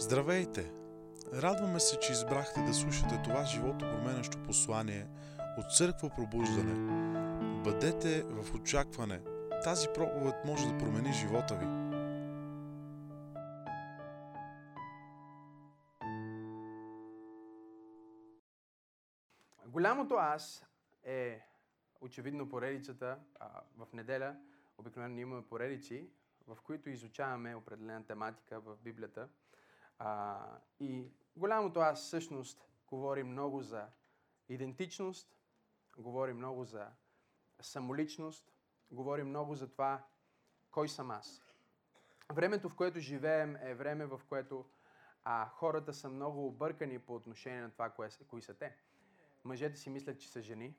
Здравейте! Радваме се, че избрахте да слушате това живото променящо послание от Църква Пробуждане. Бъдете в очакване. Тази проповед може да промени живота ви. Голямото аз е очевидно поредицата а, в неделя. Обикновено имаме поредици, в които изучаваме определена тематика в Библията. А, и голямото аз всъщност говори много за идентичност, говори много за самоличност, говори много за това кой съм аз. Времето, в което живеем, е време, в което а, хората са много объркани по отношение на това, кое, кои са те. Мъжете си мислят, че са жени.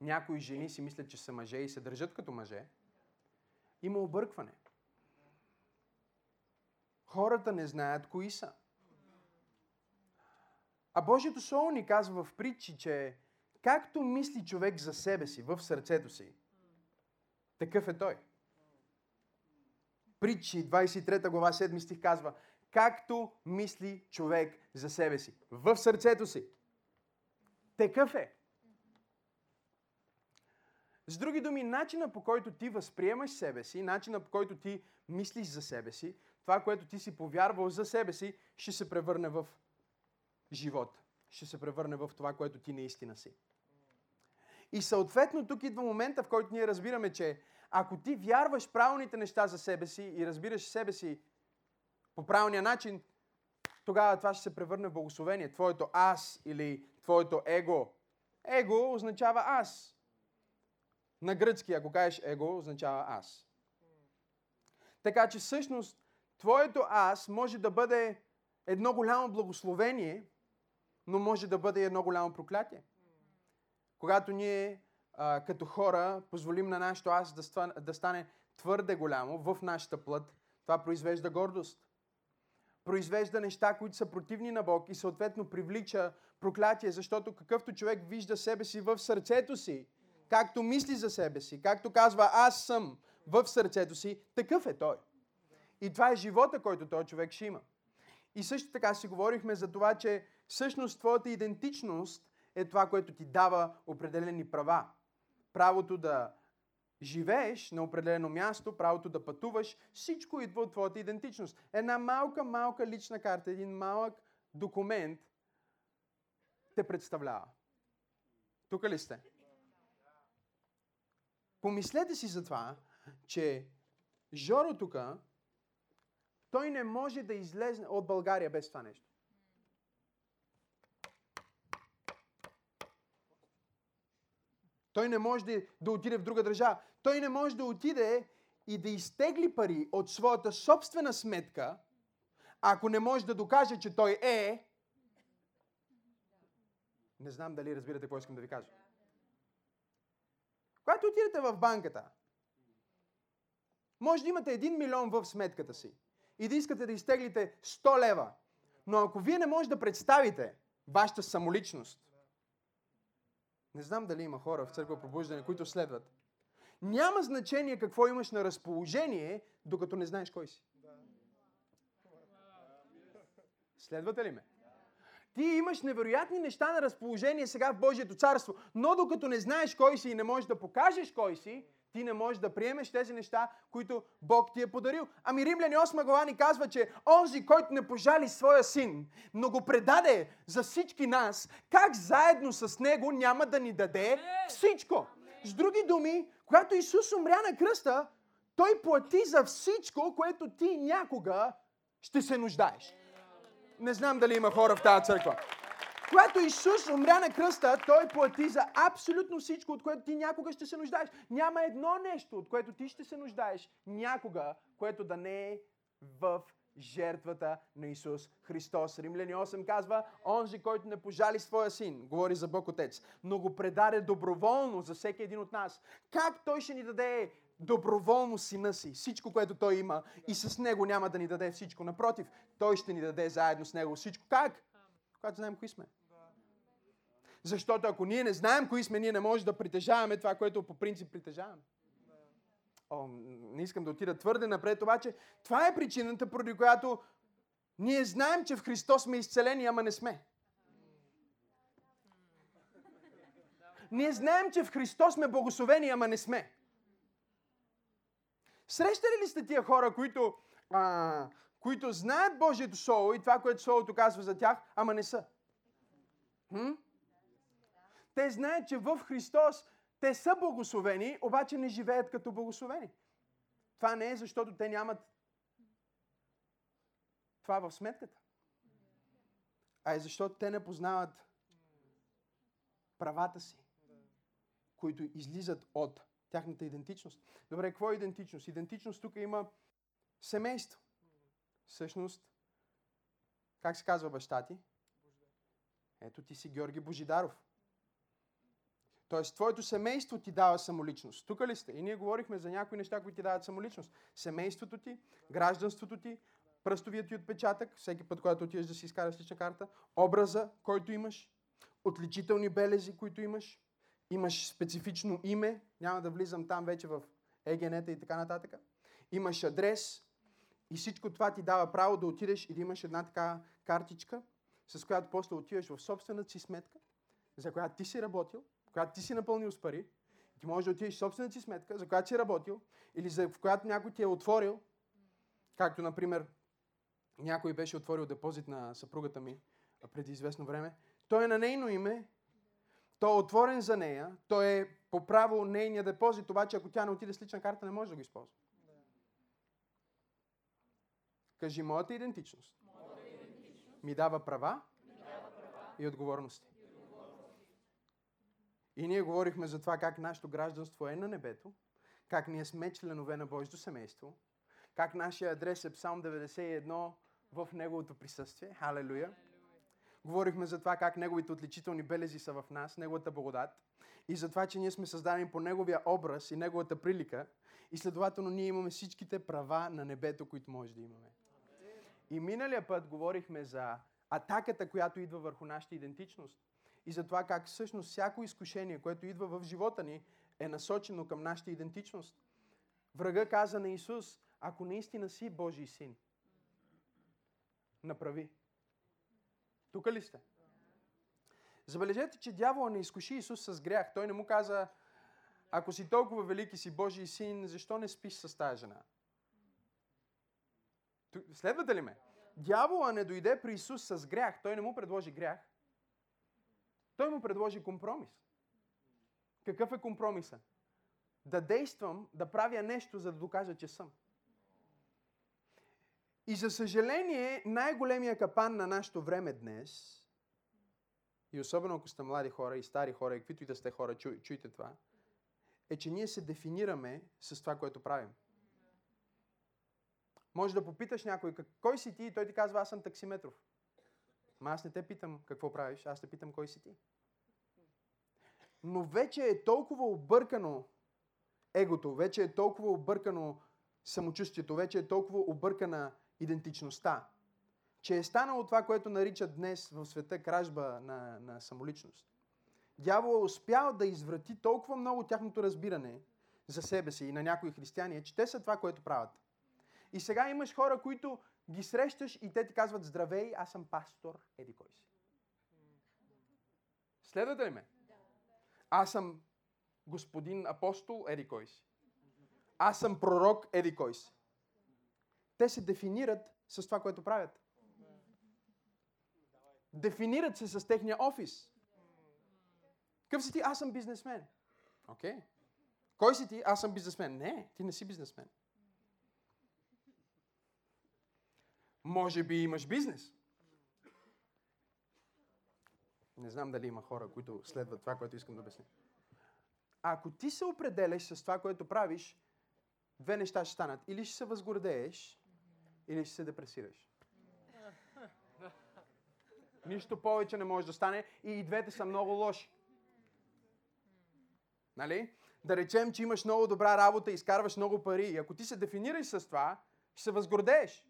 Някои жени си мислят, че са мъже и се държат като мъже. Има объркване. Хората не знаят кои са. А Божието Слово ни казва в притчи, че както мисли човек за себе си, в сърцето си, такъв е той. Притчи, 23 глава, 7 стих казва, както мисли човек за себе си, в сърцето си, такъв е. С други думи, начина по който ти възприемаш себе си, начина по който ти мислиш за себе си, това, което ти си повярвал за себе си, ще се превърне в живот. Ще се превърне в това, което ти наистина си. И съответно тук идва момента, в който ние разбираме, че ако ти вярваш правилните неща за себе си и разбираш себе си по правилния начин, тогава това ще се превърне в благословение. Твоето аз или твоето его. Его означава аз. На гръцки, ако кажеш его, означава аз. Така че всъщност твоето аз може да бъде едно голямо благословение, но може да бъде едно голямо проклятие. Когато ние а, като хора позволим на нашето аз да, стане, да стане твърде голямо в нашата плът, това произвежда гордост. Произвежда неща, които са противни на Бог и съответно привлича проклятие, защото какъвто човек вижда себе си в сърцето си, както мисли за себе си, както казва аз съм в сърцето си, такъв е той. И това е живота, който този човек ще има. И също така си говорихме за това, че всъщност твоята идентичност е това, което ти дава определени права. Правото да живееш на определено място, правото да пътуваш, всичко идва от твоята идентичност. Една малка, малка лична карта, един малък документ те представлява. Тук ли сте? Помислете си за това, че Жоро тук, той не може да излезе от България без това нещо. Той не може да, да отиде в друга държава. Той не може да отиде и да изтегли пари от своята собствена сметка, ако не може да докаже, че той е. Не знам дали разбирате какво искам да ви кажа. Когато отидете в банката, може да имате 1 милион в сметката си и да искате да изтеглите 100 лева. Но ако вие не можете да представите вашата самоличност, не знам дали има хора в църква пробуждане, които следват. Няма значение какво имаш на разположение, докато не знаеш кой си. Следвате ли ме? Ти имаш невероятни неща на разположение сега в Божието царство, но докато не знаеш кой си и не можеш да покажеш кой си, ти не можеш да приемеш тези неща, които Бог ти е подарил. Ами Римляни 8 глава ни казва, че онзи, който не пожали своя син, но го предаде за всички нас, как заедно с него няма да ни даде всичко. С други думи, когато Исус умря на кръста, той плати за всичко, което ти някога ще се нуждаеш. Не знам дали има хора в тази църква. Когато Исус умря на кръста, Той плати за абсолютно всичко, от което ти някога ще се нуждаеш. Няма едно нещо, от което ти ще се нуждаеш някога, което да не е в жертвата на Исус Христос. Римляни 8 казва, онзи, който не пожали своя син, говори за Бог Отец, но го предаде доброволно за всеки един от нас. Как Той ще ни даде доброволно сина си, всичко, което Той има и с Него няма да ни даде всичко. Напротив, Той ще ни даде заедно с Него всичко. Как? Когато знаем кои сме. Защото ако ние не знаем кои сме, ние не можем да притежаваме това, което по принцип притежаваме. О, не искам да отида твърде напред, обаче това е причината, поради която ние знаем, че в Христос сме изцелени, ама не сме. Ние знаем, че в Христос сме благословени, ама не сме. Срещали ли сте тия хора, които, а, които знаят Божието Слово и това, което Словото казва за тях, ама не са? Хм? Те знаят, че в Христос те са благословени, обаче не живеят като благословени. Това не е защото те нямат това в сметката. А е защото те не познават правата си, които излизат от тяхната идентичност. Добре, какво е идентичност? Идентичност тук има семейство. Всъщност, как се казва баща ти? Ето ти си Георги Божидаров. Тоест, твоето семейство ти дава самоличност. Тук ли сте? И ние говорихме за някои неща, които ти дават самоличност. Семейството ти, гражданството ти, пръстовият ти отпечатък, всеки път, когато отидеш да си изкараш лична карта, образа, който имаш, отличителни белези, които имаш, имаш специфично име, няма да влизам там вече в егенета и така нататък, имаш адрес и всичко това ти дава право да отидеш и да имаш една така картичка, с която после отиваш в собствената си сметка, за която ти си работил, която ти си напълнил с пари, ти можеш да отидеш в собствената си сметка, за която си работил, или за, в която някой ти е отворил, както, например, някой беше отворил депозит на съпругата ми преди известно време. Той е на нейно име, той е отворен за нея, той е по право нейния депозит, обаче ако тя не отиде с лична карта, не може да го използва. Кажи, моята идентичност, моята идентичност ми дава права, ми дава права и отговорности. И ние говорихме за това как нашето гражданство е на небето, как ние сме членове на Божието семейство, как нашия адрес е Псалм 91 в Неговото присъствие. Халелуя. Говорихме за това как Неговите отличителни белези са в нас, Неговата благодат. И за това, че ние сме създадени по Неговия образ и Неговата прилика. И следователно ние имаме всичките права на небето, които може да имаме. И миналия път говорихме за атаката, която идва върху нашата идентичност. И за това как всъщност всяко изкушение, което идва в живота ни, е насочено към нашата идентичност. Врага каза на Исус, ако наистина си Божий син, направи. Тук ли сте? Забележете, че дявола не изкуши Исус с грях. Той не му каза, ако си толкова велики си Божий син, защо не спиш с тази жена? Следвате ли ме? Дявола не дойде при Исус с грях. Той не му предложи грях. Той му предложи компромис. Какъв е компромиса? Да действам, да правя нещо, за да докажа, че съм. И за съжаление, най-големия капан на нашето време днес, и особено ако сте млади хора и стари хора, и каквито и да сте хора, чу, чуйте това, е, че ние се дефинираме с това, което правим. Може да попиташ някой, кой си ти, и той ти казва, аз съм таксиметров. Ма аз не те питам какво правиш, аз те питам кой си ти. Но вече е толкова объркано егото, вече е толкова объркано самочувствието, вече е толкова объркана идентичността, че е станало това, което наричат днес в света кражба на, на самоличност. Дявол е успял да изврати толкова много тяхното разбиране за себе си и на някои християни, че те са това, което правят. И сега имаш хора, които ги срещаш и те ти казват, здравей, аз съм пастор, еди кой си. Следвате ли ме? Аз съм господин апостол, еди кой си. Аз съм пророк, еди кой си. Те се дефинират с това, което правят. Дефинират се с техния офис. Какъв си ти? Аз съм бизнесмен. Окей. Okay. Кой си ти? Аз съм бизнесмен. Не, ти не си бизнесмен. Може би имаш бизнес. Не знам дали има хора, които следват това, което искам да обясня. Ако ти се определяш с това, което правиш, две неща ще станат. Или ще се възгордееш, или ще се депресираш. Нищо повече не може да стане и и двете са много лоши. Нали? Да речем, че имаш много добра работа и изкарваш много пари. И ако ти се дефинираш с това, ще се възгордееш.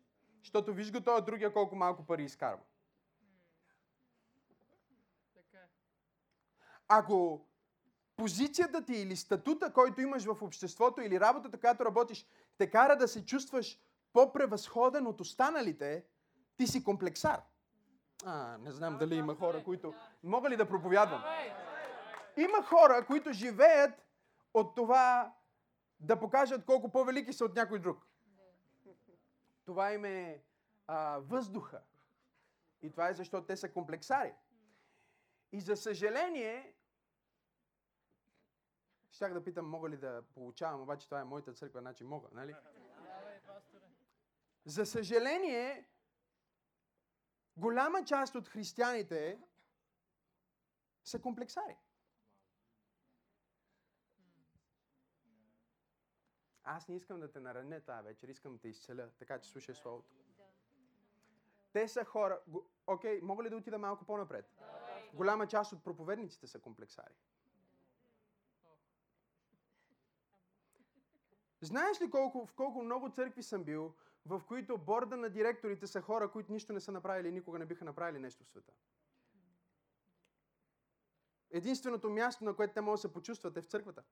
Защото виж го този другия колко малко пари изкарва. Ако позицията ти или статута, който имаш в обществото или работата, която работиш, те кара да се чувстваш по-превъзходен от останалите, ти си комплексар. А, не знам дали има хора, които... Мога ли да проповядвам? Има хора, които живеят от това да покажат колко по-велики са от някой друг. Това им е а, въздуха. И това е защото те са комплексари. И за съжаление, щях да питам, мога ли да получавам, обаче това е моята църква, значи мога, нали? За съжаление, голяма част от християните са комплексари. Аз не искам да те нараня тази вечер, искам да те изцеля, така че слушай Словото. Те са хора... Окей, мога ли да отида малко по-напред? Голяма част от проповедниците са комплексари. Знаеш ли колко, в колко много църкви съм бил, в които борда на директорите са хора, които нищо не са направили и никога не биха направили нещо в света? Единственото място, на което те могат да се почувстват е в църквата.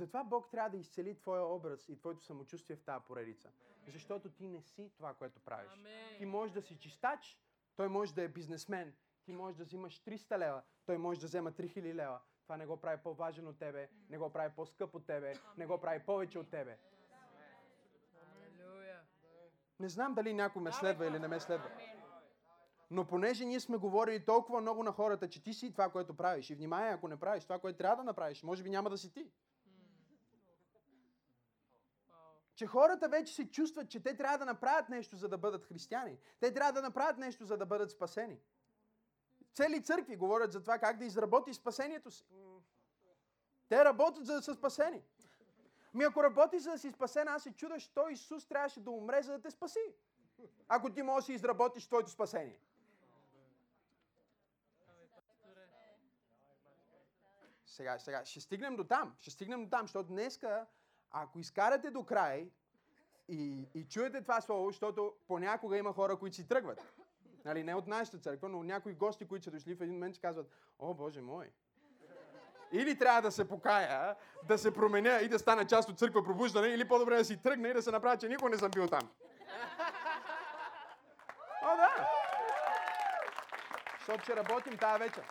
Затова Бог трябва да изцели твоя образ и твоето самочувствие в тази поредица. Защото ти не си това, което правиш. Амин. Ти можеш да си чистач, той може да е бизнесмен. Ти можеш да взимаш 300 лева, той може да взема 3000 лева. Това не го прави по-важен от тебе, не го прави по-скъп от тебе, не го прави повече от тебе. Не знам дали някой ме следва или не ме следва. Но понеже ние сме говорили толкова много на хората, че ти си това, което правиш. И внимай, ако не правиш това, което трябва да направиш, може би няма да си ти. Че хората вече се чувстват, че те трябва да направят нещо, за да бъдат християни. Те трябва да направят нещо, за да бъдат спасени. Цели църкви говорят за това как да изработи спасението си. Те работят за да са спасени. Ми ако работи за да си спасен, аз се чудя, що Исус трябваше да умре, за да те спаси. Ако ти можеш да изработиш твоето спасение. Сега, сега, ще стигнем до там. Ще стигнем до там, защото днеска, ако изкарате до край и, и чуете това слово, защото понякога има хора, които си тръгват. Нали, не от нашата църква, но някои гости, които са дошли в един момент, казват, о, Боже мой, или трябва да се покая, да се променя и да стана част от църква пробуждане, или по-добре да си тръгна и да се направя, че никога не съм бил там. О, да! Защото ще работим тази вечер.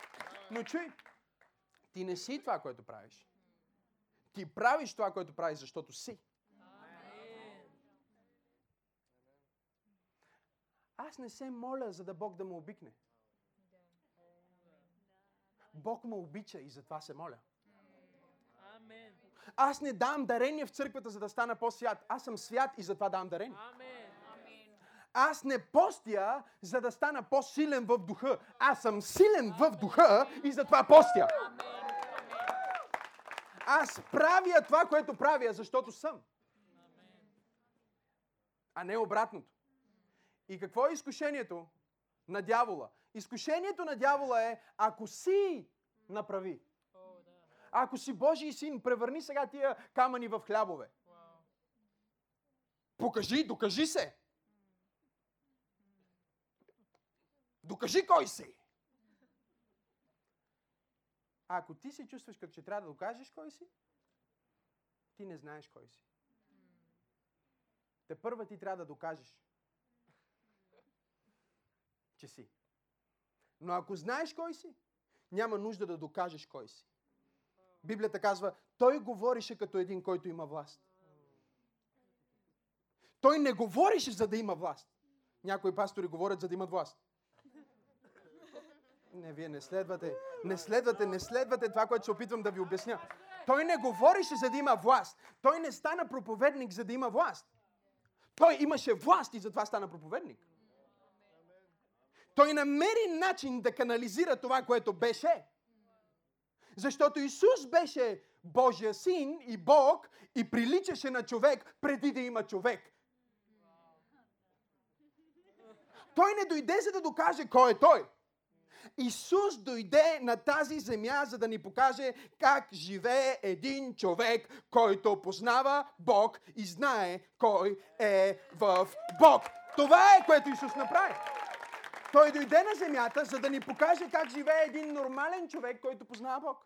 Но чуй, ти не си това, което правиш. Ти правиш това, което правиш, защото си. Аз не се моля, за да Бог да ме обикне. Бог ме обича и затова се моля. Амен. Аз не дам дарение в църквата, за да стана по-свят. Аз съм свят и затова давам дарение. Амен. Аз не постя, за да стана по-силен в духа. Аз съм силен в духа и затова постя. Аз правя това, което правя, защото съм. А не обратното. И какво е изкушението на дявола? Изкушението на дявола е, ако си направи. Ако си Божий син, превърни сега тия камъни в хлябове. Покажи, докажи се. Докажи кой си. А ако ти се чувстваш като че трябва да докажеш кой си, ти не знаеш кой си. Те първа ти трябва да докажеш, че си. Но ако знаеш кой си, няма нужда да докажеш кой си. Библията казва, той говорише като един, който има власт. Той не говорише, за да има власт. Някои пастори говорят, за да имат власт. Не, вие не следвате. Не следвате, не следвате това, което се опитвам да ви обясня. Той не говорише, за да има власт. Той не стана проповедник, за да има власт. Той имаше власт и затова стана проповедник. Той намери начин да канализира това, което беше. Защото Исус беше Божия син и Бог и приличаше на човек преди да има човек. Той не дойде за да докаже кой е той. Исус дойде на тази земя, за да ни покаже как живее един човек, който познава Бог и знае кой е в Бог. Това е, което Исус направи. Той дойде на земята, за да ни покаже как живее един нормален човек, който познава Бог.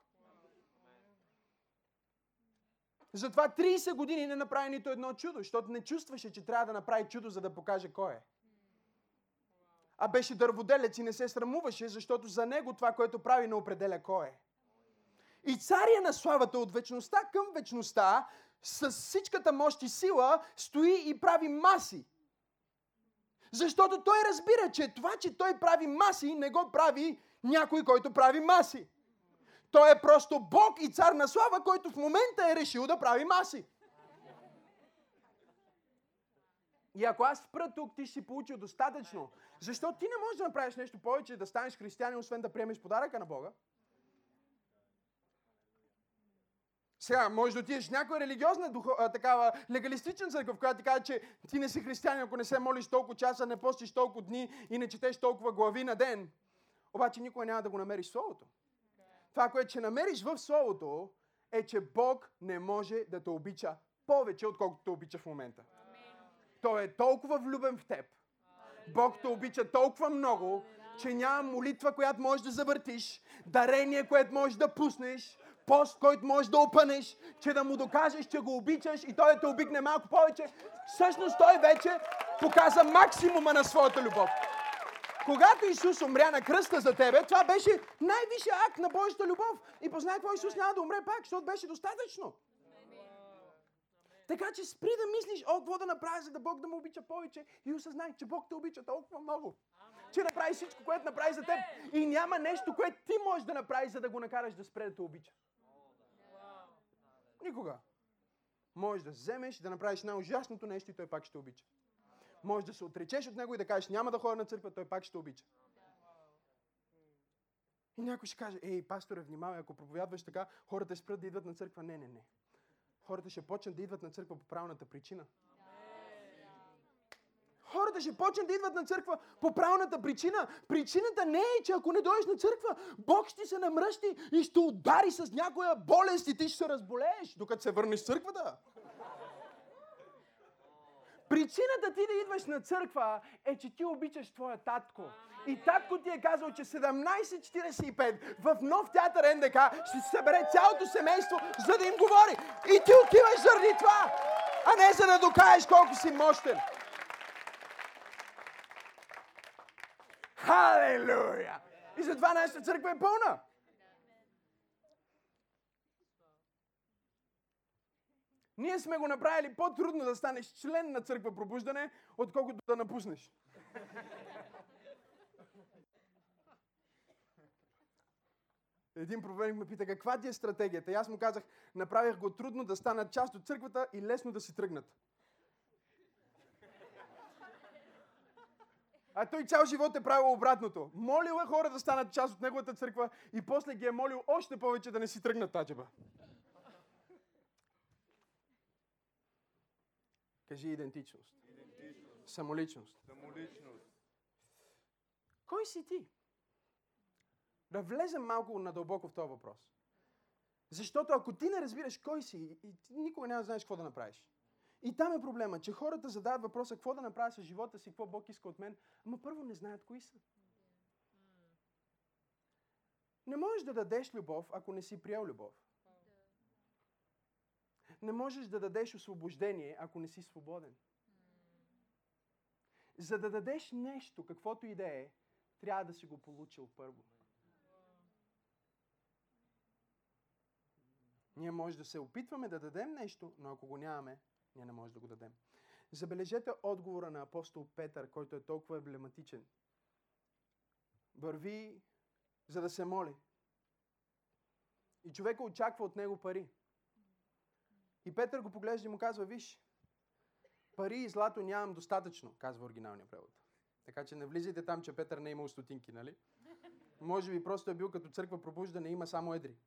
Затова 30 години не направи нито едно чудо, защото не чувстваше, че трябва да направи чудо, за да покаже кой е. А беше дърводелец и не се срамуваше, защото за него това, което прави, не определя кой е. И царя на славата от вечността към вечността, с всичката мощ и сила, стои и прави маси. Защото той разбира, че това, че той прави маси, не го прави някой, който прави маси. Той е просто Бог и цар на слава, който в момента е решил да прави маси. И ако аз спра тук, ти ще си получил достатъчно. Защото ти не можеш да направиш нещо повече, да станеш християнин, освен да приемеш подаръка на Бога. Сега, може да отидеш в някоя религиозна, духо, а, такава легалистична църква, в която ти казва, че ти не си християнин, ако не се молиш толкова часа, не постиш толкова дни и не четеш толкова глави на ден. Обаче никога няма да го намериш в Словото. Това, което ще намериш в Словото, е, че Бог не може да те обича повече, отколкото те обича в момента. Той е толкова влюбен в теб. Бог те обича толкова много, че няма молитва, която можеш да завъртиш, дарение, което можеш да пуснеш, пост, който можеш да опънеш, че да му докажеш, че го обичаш и той да те обикне малко повече. Всъщност той вече показа максимума на своята любов. Когато Исус умря на кръста за тебе, това беше най-висшия акт на Божията любов. И познай какво Исус няма да умре пак, защото беше достатъчно. Така че спри да мислиш, о, какво да направя, за да Бог да му обича повече и осъзнай, че Бог те обича толкова много. Че направи всичко, което направи за теб. И няма нещо, което ти можеш да направиш, за да го накараш да спре да те обича. Никога. Можеш да вземеш, да направиш най-ужасното нещо и той пак ще обича. Можеш да се отречеш от него и да кажеш, няма да ходя на църква, той пак ще обича. И някой ще каже, ей, пасторе, внимавай, ако проповядваш така, хората спрат да идват на църква. Не, не, не. Хората ще почнат да идват на църква по правилната причина. Хората ще почнат да идват на църква по правилната причина. Причината не е, че ако не дойдеш на църква, Бог ще се намръщи и ще удари с някоя болест и ти ще се разболееш, докато се върнеш в църквата. Причината ти да идваш на църква е, че ти обичаш твоя татко. И татко ти е казал, че 17.45 в нов театър НДК ще се събере цялото семейство, за да им говори. И ти отиваш заради това, а не за да докажеш колко си мощен. Халелуя! И затова нашата църква е пълна. Ние сме го направили по-трудно да станеш член на църква пробуждане, отколкото да напуснеш. Един проверник ме пита, каква ти е стратегията? И аз му казах, направих го трудно да станат част от църквата и лесно да си тръгнат. А той цял живот е правил обратното. Молил е хора да станат част от неговата църква и после ги е молил още повече да не си тръгнат таджеба. Кажи идентичност. Идентичност. Самоличност. Самоличност. Кой си ти? Да влезем малко надълбоко в този въпрос. Защото ако ти не разбираш кой си, и ти никога няма да знаеш какво да направиш. И там е проблема, че хората задават въпроса какво да направя с живота си, какво Бог иска от мен, ама първо не знаят кои са. Не можеш да дадеш любов, ако не си приел любов. Не можеш да дадеш освобождение, ако не си свободен. За да дадеш нещо, каквото и да е, трябва да си го получил първо. Ние може да се опитваме да дадем нещо, но ако го нямаме, ние не можем да го дадем. Забележете отговора на апостол Петър, който е толкова емблематичен. Върви, за да се моли. И човека очаква от него пари. И Петър го поглежда и му казва, виж, пари и злато нямам достатъчно, казва оригиналния превод. Така че не влизайте там, че Петър не е имал стотинки, нали? Може би просто е бил като църква пробуждане, има само едри.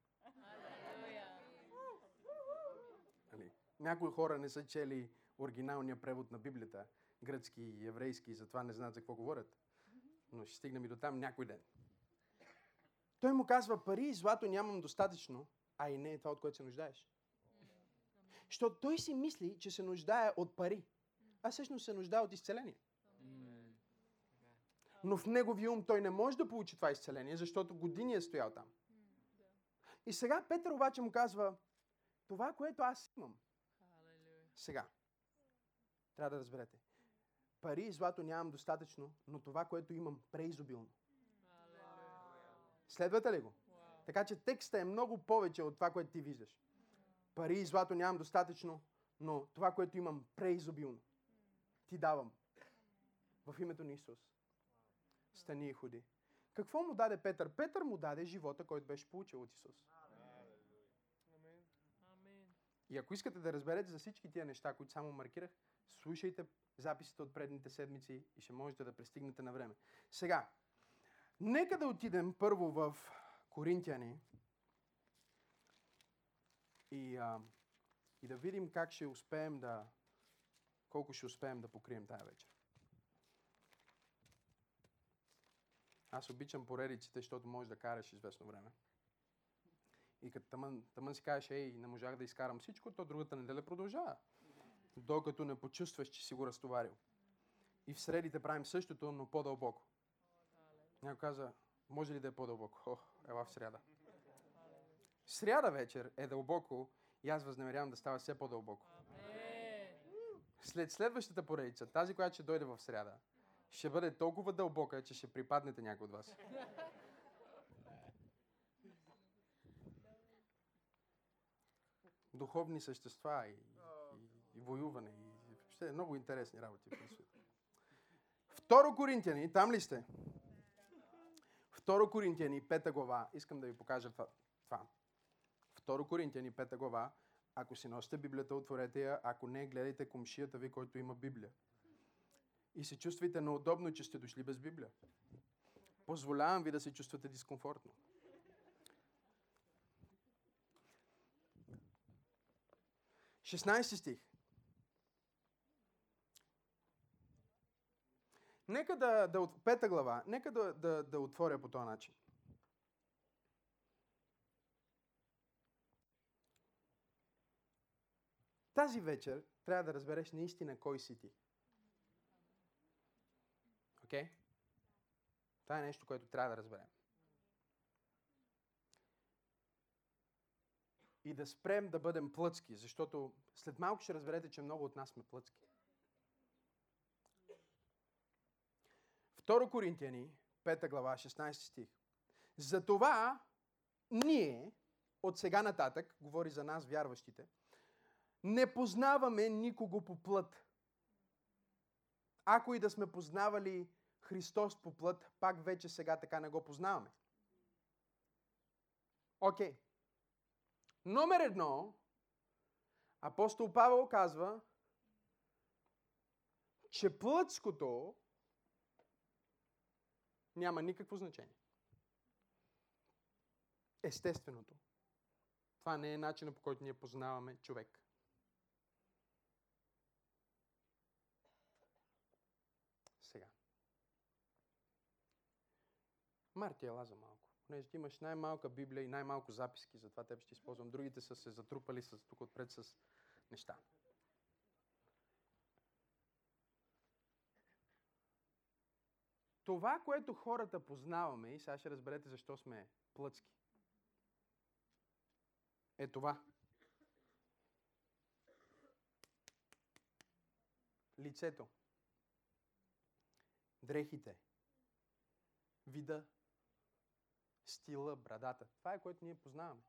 Нали? Някои хора не са чели оригиналния превод на Библията, гръцки и еврейски, и затова не знаят за какво говорят. Но ще стигнем и до там някой ден. Той му казва, пари и злато нямам достатъчно, а и не е това, от което се нуждаеш. Защото той си мисли, че се нуждае от пари, а всъщност се нуждае от изцеление. Но в неговия ум той не може да получи това изцеление, защото години е стоял там. И сега Петър обаче му казва, това, което аз имам. Сега, трябва да разберете. Пари и злато нямам достатъчно, но това, което имам, преизобилно. Следвате ли го? Така че текста е много повече от това, което ти виждаш. Пари и злато нямам достатъчно, но това, което имам, преизобилно. Ти давам. В името на Исус. Стани и ходи. Какво му даде Петър? Петър му даде живота, който беше получил от Исус. И ако искате да разберете за всички тия неща, които само маркирах, слушайте записите от предните седмици и ще можете да пристигнете на време. Сега, нека да отидем първо в Коринтияни и, а, и да видим как ще успеем да, колко ще успеем да покрием тая вечер. Аз обичам поредиците, защото можеш да караш известно време. И като тъмън, тъмън си кажеш, ей, не можах да изкарам всичко, то другата неделя продължава. Докато не почувстваш, че си го разтоварил. И в средите правим същото, но по-дълбоко. Някой каза, може ли да е по-дълбоко? О, ела в сряда. Сряда вечер е дълбоко и аз възнамерявам да става все по-дълбоко. След следващата поредица, тази, която ще дойде в сряда, ще бъде толкова дълбока, че ще припаднете някой от вас. Духовни същества и, и, и воюване. И, въобще много интересни работи. предстоят. Второ Коринтияни, там ли сте? Второ Коринтияни, пета глава. Искам да ви покажа това. това. Второ Коринтияни, пета глава. Ако си носите Библията, отворете я. Ако не, гледайте комшията ви, който има Библия. И се чувствайте неудобно, че сте дошли без Библия. Позволявам ви да се чувствате дискомфортно. Шестнайсти стих. Нека да, да пета глава, нека да, да, да отворя по този начин. Тази вечер трябва да разбереш наистина кой си ти. Окей? Okay? Това е нещо, което трябва да разберем. И да спрем да бъдем плъцки, защото след малко ще разберете, че много от нас сме плъцки. Второ Коринтияни, 5 глава, 16 стих. Затова ние, от сега нататък, говори за нас, вярващите, не познаваме никого по плът. Ако и да сме познавали Христос по плът, пак вече сега така не го познаваме. Окей. Okay. Номер едно, апостол Павел казва, че плътското няма никакво значение. Естественото. Това не е начинът по който ние познаваме човек. Сега. Марти, ела за малко. Понеже ти имаш най-малка Библия и най-малко записки, затова теб ще използвам. Другите са се затрупали с, тук отпред с неща. Това, което хората познаваме, и сега ще разберете защо сме плъцки, е това. Лицето. Дрехите. Вида. Стила, брадата. Това е което ние познаваме.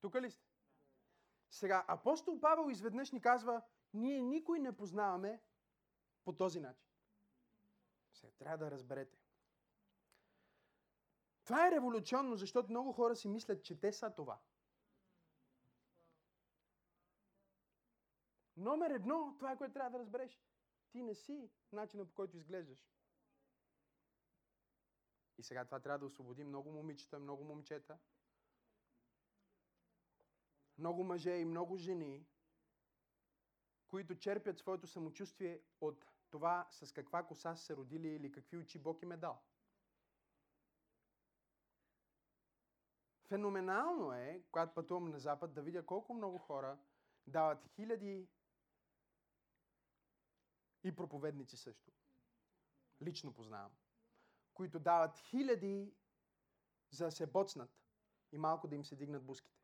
Тук ли сте? Сега, апостол Павел изведнъж ни казва, ние никой не познаваме по този начин. Сега, трябва да разберете. Това е революционно, защото много хора си мислят, че те са това. Номер едно, това е което трябва да разбереш. Ти не си начина по който изглеждаш. И сега това трябва да освободи много момичета, много момчета, много мъже и много жени, които черпят своето самочувствие от това с каква коса са се родили или какви очи Бог им е дал. Феноменално е, когато пътувам на Запад, да видя колко много хора дават хиляди и проповедници също. Лично познавам. Които дават хиляди за да се боцнат и малко да им се дигнат буските.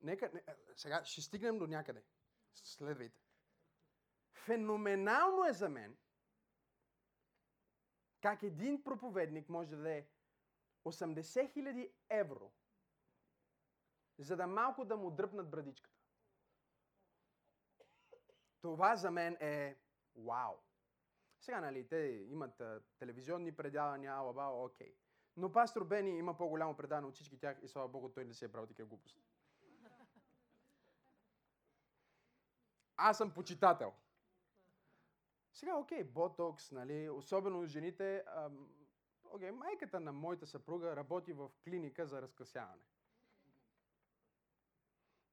Нека, не, сега ще стигнем до някъде. Следвайте. Феноменално е за мен как един проповедник може да даде 80 000 евро, за да малко да му дръпнат брадичката. Това за мен е вау. Сега, нали, те имат а, телевизионни предавания, ала, окей. Но пастор Бени има по-голямо предаване от всички тях и слава Богу, той не се е правил такива глупости. Аз съм почитател. Сега, окей, ботокс, нали, особено жените. Ам, окей, майката на моята съпруга работи в клиника за разкрасяване.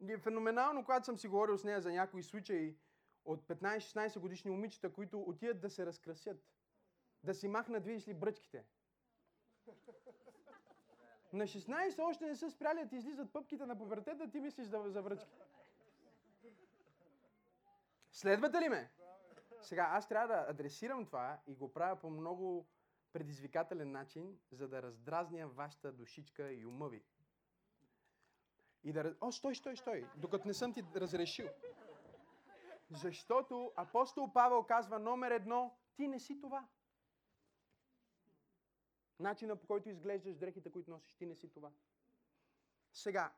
И е феноменално, когато съм си говорил с нея за някои случаи от 15-16 годишни момичета, които отиват да се разкрасят. Да си махнат, видиш ли, бръчките. На 16 още не са спряли да ти излизат пъпките на пубертета, ти мислиш за, за бръчки. Следвате ли ме? Сега, аз трябва да адресирам това и го правя по много предизвикателен начин, за да раздразня вашата душичка и ума ви. И да... О, стой, стой, стой, докато не съм ти разрешил. Защото апостол Павел казва номер едно, ти не си това. Начина по който изглеждаш, дрехите, които носиш, ти не си това. Сега,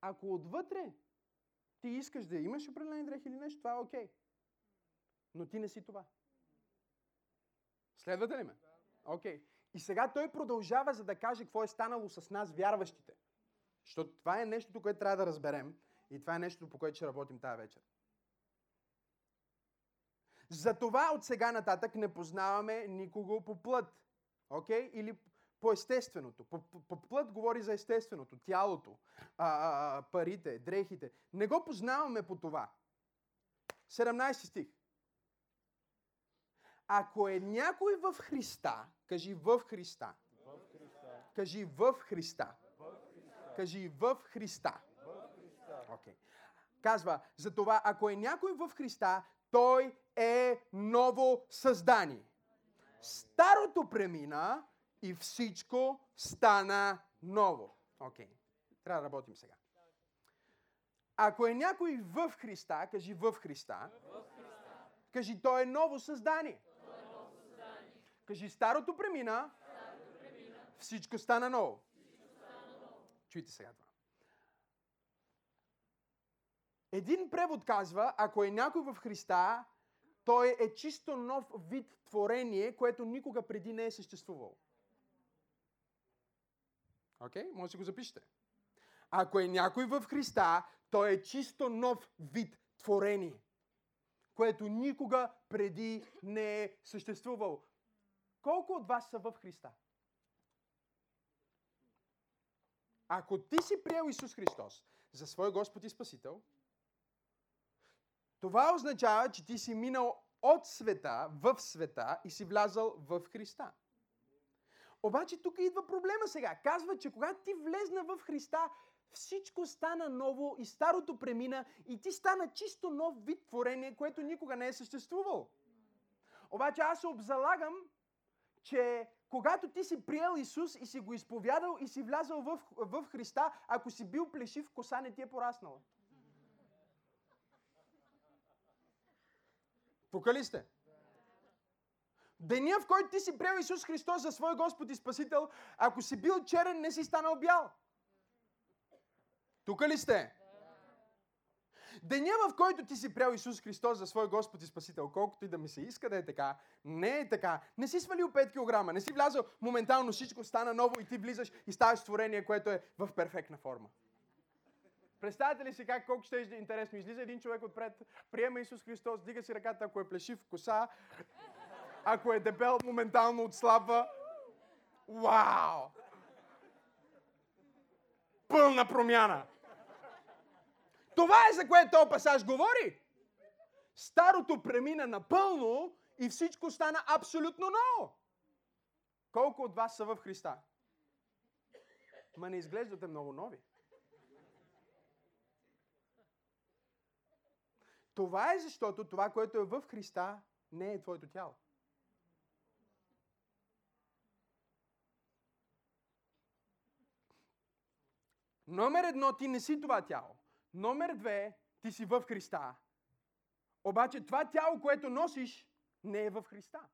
ако отвътре ти искаш да имаш определени дрехи или нещо, това е окей. Но ти не си това. Следвате ли ме? Окей. И сега той продължава, за да каже какво е станало с нас, вярващите. Защото това е нещото, което трябва да разберем. И това е нещото, по което ще работим тази вечер. Затова от сега нататък не познаваме никого по плът. Окей? Или по естественото. По, по, по плът говори за естественото. Тялото, а, а, парите, дрехите. Не го познаваме по това. 17 стих. Ако е някой в Христа, кажи в Христа. Кажи в Христа. Кажи в Христа. Окей. Казва, затова ако е някой в Христа, той е ново създание. Старото премина и всичко стана ново. Окей. Трябва да работим сега. Ако е някой в Христа, кажи в Христа. Кажи, той е ново създание. Кажи, старото премина, всичко стана ново. Чуйте сега това. Един превод казва, ако е някой в Христа, той е чисто нов вид творение, което никога преди не е съществувало. Окей? Okay? Може да си го запишете. Ако е някой в Христа, той е чисто нов вид творение, което никога преди не е съществувало. Колко от вас са в Христа? Ако ти си приел Исус Христос за свой Господ и Спасител, това означава, че ти си минал от света в света и си влязал в Христа. Обаче тук идва проблема сега. Казва, че когато ти влезна в Христа, всичко стана ново и старото премина и ти стана чисто нов вид творение, което никога не е съществувало. Обаче аз се обзалагам, че когато ти си приел Исус и си го изповядал и си влязал в, в Христа, ако си бил плешив, коса не ти е пораснала. Тук ли сте? Деня, в който ти си приел Исус Христос за свой Господ и Спасител, ако си бил черен, не си станал бял. Тук ли сте? Деня, в който ти си приел Исус Христос за свой Господ и Спасител, колкото и да ми се иска да е така, не е така. Не си свалил 5 кг, не си влязъл моментално, всичко стана ново и ти влизаш и ставаш творение, което е в перфектна форма. Представете ли си как, колко ще е интересно? Излиза един човек отпред, приема Исус Христос, дига си ръката, ако е плешив, коса, ако е дебел, моментално отслабва. Вау! Пълна промяна! Това е за което този пасаж говори. Старото премина напълно и всичко стана абсолютно ново. Колко от вас са в Христа? Ма не изглеждате много нови. Това е защото това, което е в Христа, не е твоето тяло. Номер едно, ти не си това тяло. Номер две, ти си в Христа. Обаче това тяло, което носиш, не е в Христа.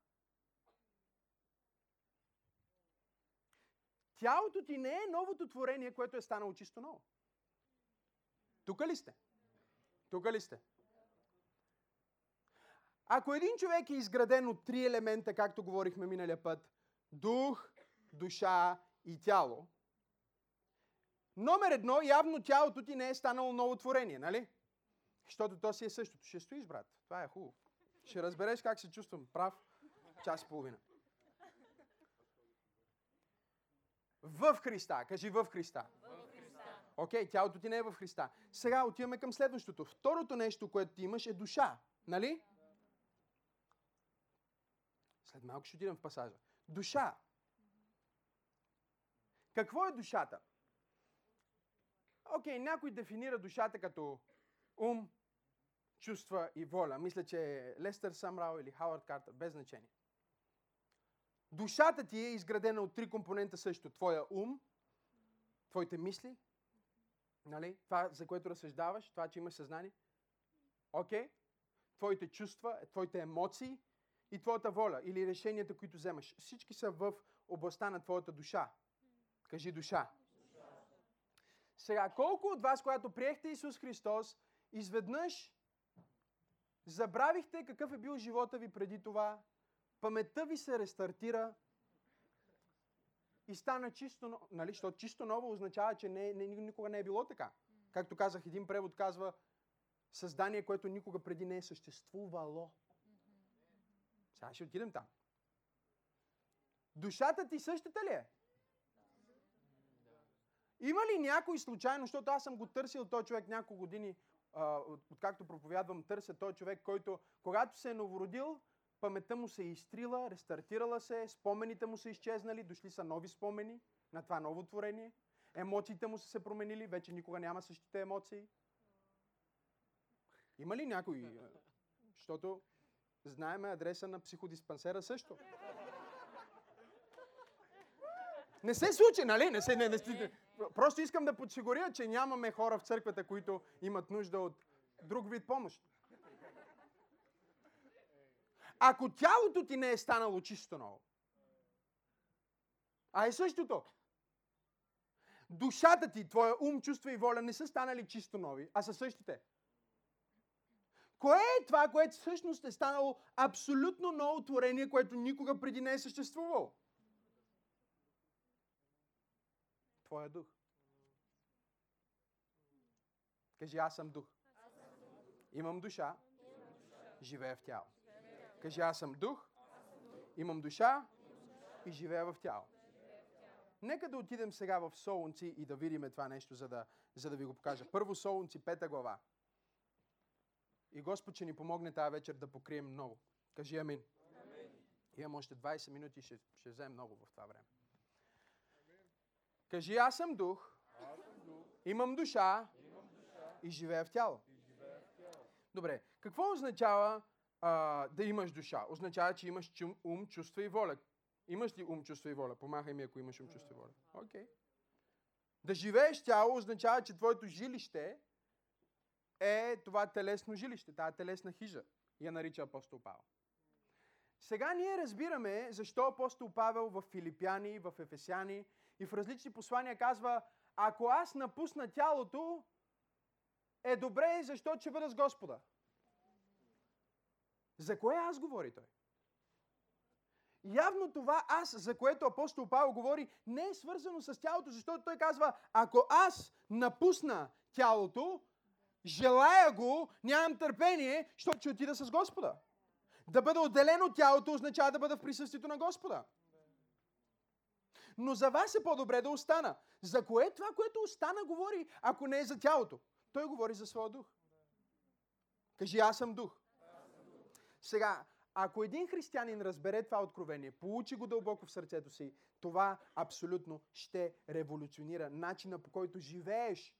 Тялото ти не е новото творение, което е станало чисто ново. Тук ли сте? Тук ли сте? Ако един човек е изграден от три елемента, както говорихме миналия път, дух, душа и тяло, номер едно, явно тялото ти не е станало ново творение, нали? Защото то си е същото. Ще стоиш, брат. Това е хубаво. Ще разбереш как се чувствам прав час и половина. В Христа. Кажи в Христа. Окей, okay, тялото ти не е в Христа. Сега отиваме към следващото. Второто нещо, което ти имаш е душа. Нали? След малко ще отидем в пасажа. Душа. Какво е душата? Окей, okay, някой дефинира душата като ум, чувства и воля. Мисля, че е Лестър Самрал или Хауърд Картер, без значение. Душата ти е изградена от три компонента също. Твоя ум, твоите мисли, нали? това, за което разсъждаваш, това, че имаш съзнание. Окей? Okay? Твоите чувства, твоите емоции и твоята воля или решенията, които вземаш. Всички са в областта на твоята душа. Кажи душа. Сега, колко от вас, когато приехте Исус Христос, изведнъж забравихте какъв е бил живота ви преди това, паметта ви се рестартира и стана чисто. Нали? Защото чисто ново означава, че не, не, никога не е било така. Както казах, един превод казва създание, което никога преди не е съществувало. Сега ще отидем там. Душата ти същата ли е? Има ли някой случайно, защото аз съм го търсил този човек няколко години, откакто проповядвам, търся този човек, който, когато се е новородил, паметта му се е изтрила, рестартирала се, спомените му са изчезнали, дошли са нови спомени на това ново творение. Емоциите му са се променили, вече никога няма същите емоции. Има ли някой? Защото знаеме адреса на психодиспансера също. Не се случи, нали? Не се, не, не, не, просто искам да подсигуря, че нямаме хора в църквата, които имат нужда от друг вид помощ. Ако тялото ти не е станало чисто ново, а е същото. Душата ти, твоя ум, чувства и воля не са станали чисто нови, а са същите. Кое е това, което всъщност е станало абсолютно ново творение, което никога преди не е съществувало? Твоя дух. Кажи, аз съм дух. Имам душа, живея в тяло. Кажи, аз съм дух, имам душа и живея в тяло. Нека да отидем сега в Солунци и да видим това нещо, за да, за да ви го покажа. Първо Солунци, пета глава. И Господ ще ни помогне тази вечер да покрием много. Кажи амин. амин. Имам още 20 минути и ще, ще вземем много в това време. Амин. Кажи, аз съм дух, аз съм дух имам, душа, имам душа и живея в тяло. Живея в тяло. Добре, какво означава а, да имаш душа. Означава, че имаш чум, ум, чувства и воля. Имаш ли ум, чувства и воля? Помахай ми, ако имаш ум, чувства и воля. Окей. Okay. Да живееш тяло означава, че твоето жилище е това телесно жилище, тази телесна хижа. Я нарича апостол Павел. Сега ние разбираме защо апостол Павел в Филипяни, в Ефесяни и в различни послания казва, ако аз напусна тялото, е добре, защото ще бъда с Господа. За кое аз говори той? Явно това аз, за което апостол Павел говори, не е свързано с тялото, защото той казва, ако аз напусна тялото, желая го, нямам търпение, защото ще отида с Господа. Да бъда отделен от тялото означава да бъда в присъствието на Господа. Но за вас е по-добре да остана. За кое е това, което остана, говори, ако не е за тялото? Той говори за своя дух. Кажи, аз съм дух. Сега, Ако един християнин разбере това откровение, получи го дълбоко в сърцето си, това абсолютно ще революционира начина по който живееш.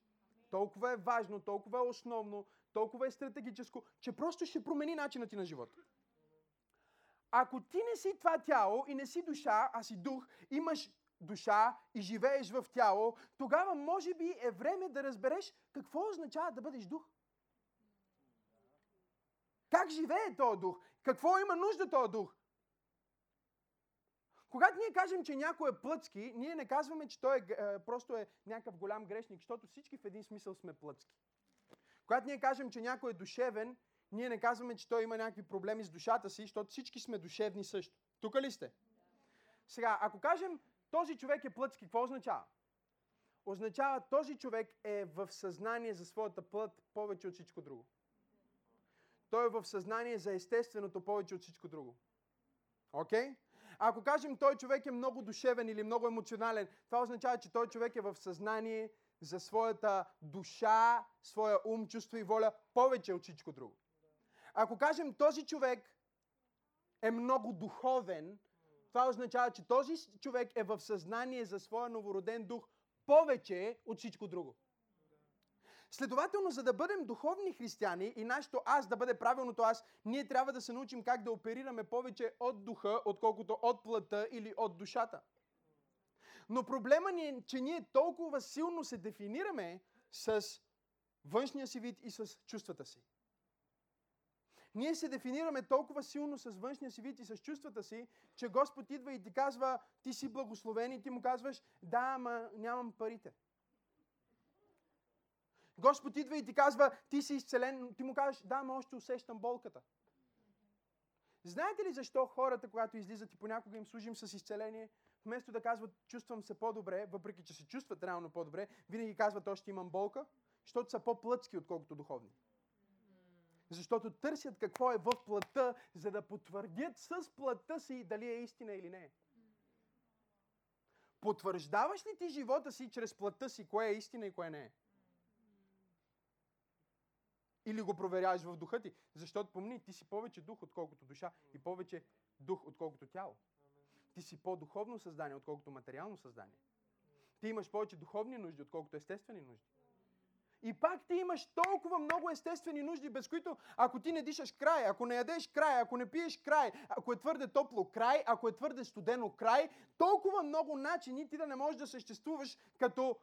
Толкова е важно, толкова е основно, толкова е стратегическо, че просто ще промени начина ти на живота. Ако ти не си това тяло и не си душа, а си дух, имаш душа и живееш в тяло, тогава може би е време да разбереш какво означава да бъдеш дух. Как живее този дух? Какво има нужда този дух? Когато ние кажем, че някой е плъцки, ние не казваме, че той е, е, просто е някакъв голям грешник, защото всички в един смисъл сме плъцки. Когато ние кажем, че някой е душевен, ние не казваме, че той има някакви проблеми с душата си, защото всички сме душевни също. Тук ли сте? Сега, ако кажем, този човек е плътски, какво означава? Означава, този човек е в съзнание за своята плът повече от всичко друго. Той е в съзнание за естественото повече от всичко друго. Окей? Okay? Ако кажем, той човек е много душевен или много емоционален, това означава, че той човек е в съзнание за своята душа, своя ум, чувство и воля повече от всичко друго. Ако кажем, този човек е много духовен, това означава, че този човек е в съзнание за своя новороден дух повече от всичко друго. Следователно, за да бъдем духовни християни и нашето аз да бъде правилното аз, ние трябва да се научим как да оперираме повече от духа, отколкото от плътта или от душата. Но проблема ни е, че ние толкова силно се дефинираме с външния си вид и с чувствата си. Ние се дефинираме толкова силно с външния си вид и с чувствата си, че Господ идва и ти казва, ти си благословен и ти му казваш, да, ама нямам парите. Господ идва и ти казва, ти си изцелен, ти му кажеш, да, ама още усещам болката. Знаете ли защо хората, когато излизат и понякога им служим с изцеление, вместо да казват, чувствам се по-добре, въпреки че се чувстват реално по-добре, винаги казват, още имам болка, защото са по-плътски, отколкото духовни. Защото търсят какво е в плътта, за да потвърдят с плътта си дали е истина или не. Потвърждаваш ли ти живота си чрез плътта си, кое е истина и кое не е? Или го проверяваш в духа ти? Защото помни, ти си повече дух, отколкото душа и повече дух, отколкото тяло. Ти си по-духовно създание, отколкото материално създание. Ти имаш повече духовни нужди, отколкото естествени нужди. И пак ти имаш толкова много естествени нужди, без които ако ти не дишаш край, ако не ядеш край, ако не пиеш край, ако е твърде топло край, ако е твърде студено край, толкова много начини ти да не можеш да съществуваш като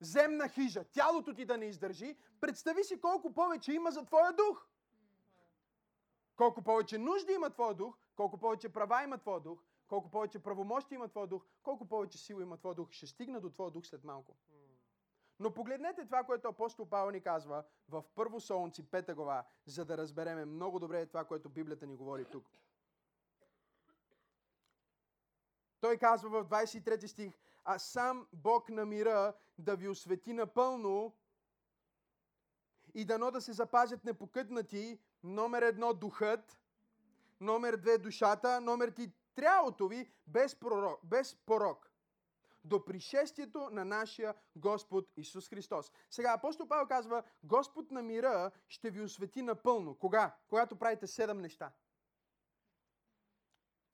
земна хижа, тялото ти да не издържи, представи си колко повече има за твоя дух. Колко повече нужди има твоя дух, колко повече права има твоя дух, колко повече правомощи има твоя дух, колко повече сила има твоя дух. Ще стигна до твоя дух след малко. Но погледнете това, което апостол Павел ни казва в Първо Солунци, 5 глава, за да разбереме много добре това, което Библията ни говори тук. Той казва в 23 стих, а сам Бог на мира да ви освети напълно и дано да се запазят непокътнати номер едно духът, номер две душата, номер три тялото ви без, пророк, без порок до пришествието на нашия Господ Исус Христос. Сега апостол Павел казва, Господ на мира ще ви освети напълно. Кога? Когато правите седем неща.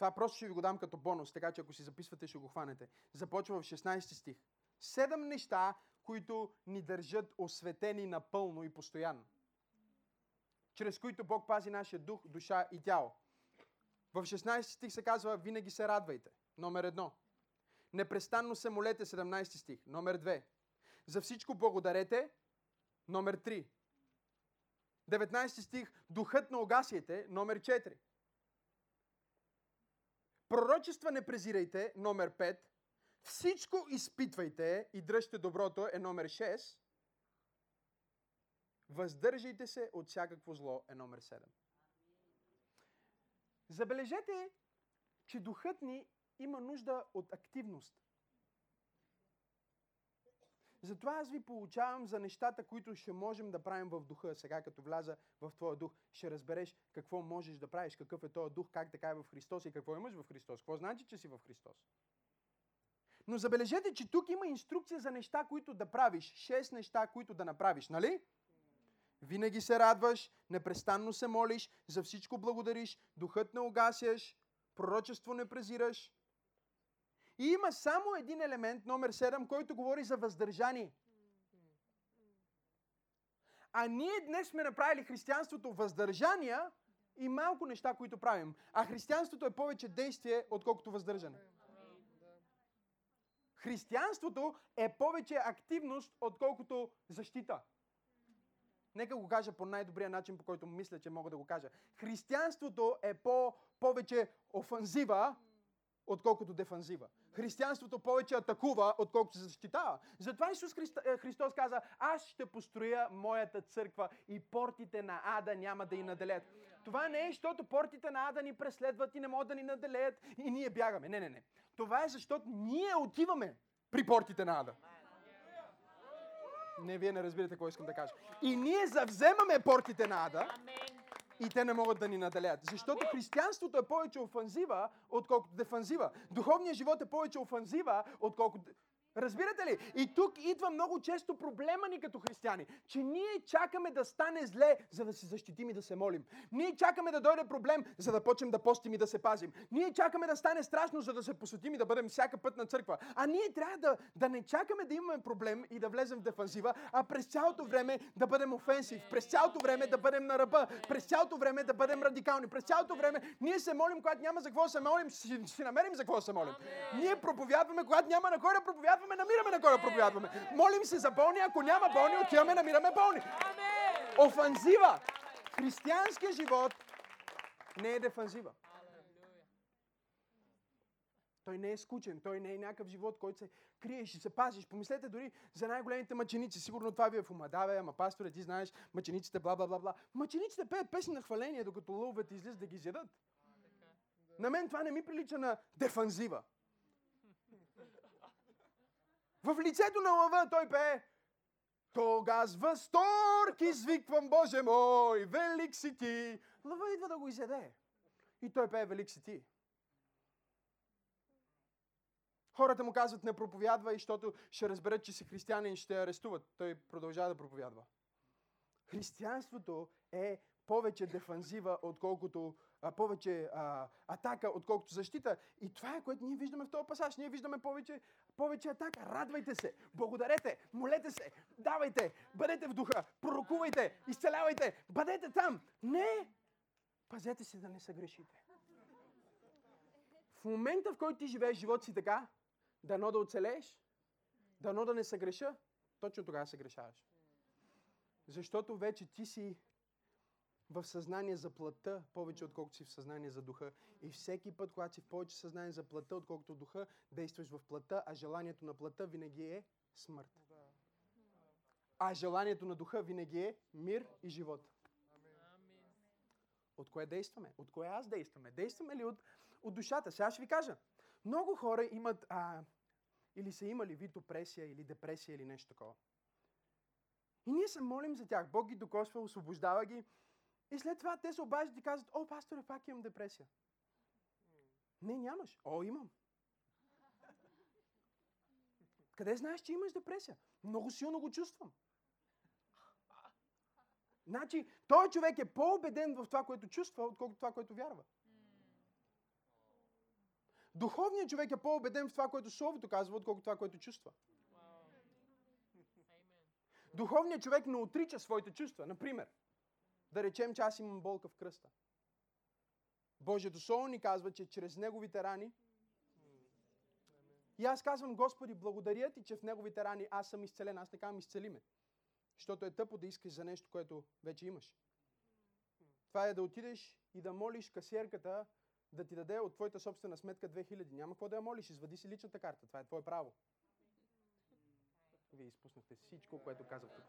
Това просто ще ви го дам като бонус, така че ако си записвате, ще го хванете. Започва в 16 стих. Седем неща, които ни държат осветени напълно и постоянно. Чрез които Бог пази нашия дух, душа и тяло. В 16 стих се казва, винаги се радвайте. Номер едно. Непрестанно се молете, 17 стих. Номер 2. За всичко благодарете. Номер 3. 19 стих. Духът на огасиете. Номер 4. Пророчества не презирайте. Номер 5. Всичко изпитвайте и дръжте доброто е номер 6. Въздържайте се от всякакво зло е номер 7. Забележете, че духът ни има нужда от активност. Затова аз ви получавам за нещата, които ще можем да правим в духа. Сега като вляза в твоя дух, ще разбереш какво можеш да правиш, какъв е този дух, как така е в Христос и какво имаш в Христос. Какво значи, че си в Христос? Но забележете, че тук има инструкция за неща, които да правиш. Шест неща, които да направиш, нали? Винаги се радваш, непрестанно се молиш, за всичко благодариш, духът не угасяш, пророчество не презираш. И има само един елемент, номер 7, който говори за въздържание. А ние днес сме направили християнството въздържания и малко неща, които правим. А християнството е повече действие, отколкото въздържане. Християнството е повече активност, отколкото защита. Нека го кажа по най-добрия начин, по който мисля, че мога да го кажа. Християнството е по, повече офанзива, отколкото дефанзива. Християнството повече атакува, отколкото се защитава. Затова Исус е, Христос каза, аз ще построя моята църква и портите на ада няма да и наделят. Това не е, защото портите на ада ни преследват и не могат да ни наделеят и ние бягаме. Не, не, не. Това е защото ние отиваме при портите на ада. Не, вие не разбирате какво искам да кажа. И ние завземаме портите на ада и те не могат да ни наделят. Защото християнството е повече офанзива, отколкото дефанзива. Духовният живот е повече офанзива, отколкото Разбирате ли? И тук идва много често проблема ни като християни, че ние чакаме да стане зле, за да се защитим и да се молим. Ние чакаме да дойде проблем, за да почнем да постим и да се пазим. Ние чакаме да стане страшно, за да се посветим и да бъдем всяка път на църква. А ние трябва да, да не чакаме да имаме проблем и да влезем в дефанзива, а през цялото време да бъдем офенсив, през цялото време да бъдем на ръба, през цялото време да бъдем радикални, през цялото време ние се молим, когато няма за какво се молим, си, си намерим за какво се молим. Ние проповядваме, когато няма на кой да проповядваме, намираме на кой да проповядваме. Молим се за болни, ако няма болни, отиваме, намираме болни. Офанзива. Християнския живот не е дефанзива. Той не е скучен, той не е някакъв живот, който се криеш и се пазиш. Помислете дори за най-големите мъченици. Сигурно това ви е в ума. Да, бе, ама пасторе, ти знаеш, мъчениците, бла, бла, бла, бла. Мъчениците пеят песни на хваление, докато лъвовете излизат да ги изядат. На мен това не ми прилича на дефанзива. В лицето на лъва той пее Тога с възторг извиквам, Боже мой, велик си ти. Лъва идва да го изяде. И той пее велик си ти. Хората му казват не проповядвай, защото ще разберат, че си християнин ще арестуват. Той продължава да проповядва. Християнството е повече дефанзива, отколкото а, повече а, атака, отколкото защита. И това е което ние виждаме в този пасаж. Ние виждаме повече, повече атака. Радвайте се, благодарете, молете се, давайте, бъдете в духа, пророкувайте, изцелявайте, бъдете там. Не! Пазете се да не се грешите. В момента, в който ти живееш живот си така, дано да оцелееш, дано да не се греша, точно тогава се грешаваш. Защото вече ти си в съзнание за плътта, повече отколкото си в съзнание за духа. И всеки път, когато си в повече съзнание за плътта, отколкото духа, действаш в плътта, а желанието на плътта винаги е смърт. А желанието на духа винаги е мир и живот. От кое действаме? От кое аз действаме? Действаме ли от, от душата? Сега ще ви кажа. Много хора имат а, или са имали вид опресия или депресия или нещо такова. И ние се молим за тях. Бог ги докосва, освобождава ги. И след това те се обаждат и казват, о, пасторе, пак имам депресия. Не, нямаш. О, имам. Къде знаеш, че имаш депресия? Много силно го чувствам. Значи, той човек е по-убеден в това, което чувства, отколкото това, което вярва. Духовният човек е по-убеден в това, което Словото казва, отколкото това, което чувства. Духовният човек не отрича своите чувства. Например, да речем, че аз имам болка в кръста. Божието Слово ни казва, че чрез Неговите рани и аз казвам, Господи, благодаря ти, че в Неговите рани аз съм изцелен. Аз не казвам, изцели ме. Защото е тъпо да искаш за нещо, което вече имаш. Това е да отидеш и да молиш касиерката да ти даде от твоята собствена сметка 2000. Няма какво да я молиш, извади си личната карта. Това е твое право. Вие изпуснахте всичко, което казах тук.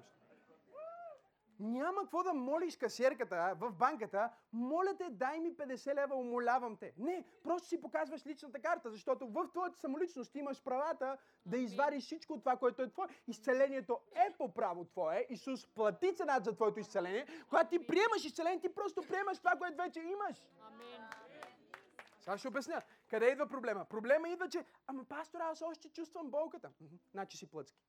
Няма какво да молиш касиерката в банката, моля те, дай ми 50 лева, умолявам те. Не, просто си показваш личната карта, защото в твоята самоличност имаш правата да извадиш всичко това, което е твое. Изцелението е по право твое. Исус плати цената за твоето изцеление. Когато ти приемаш изцеление, ти просто приемаш това, което вече имаш. Амин. Сега ще обясня. Къде идва проблема? Проблема идва, че, ама пастор, аз още чувствам болката. Значи си плъцки.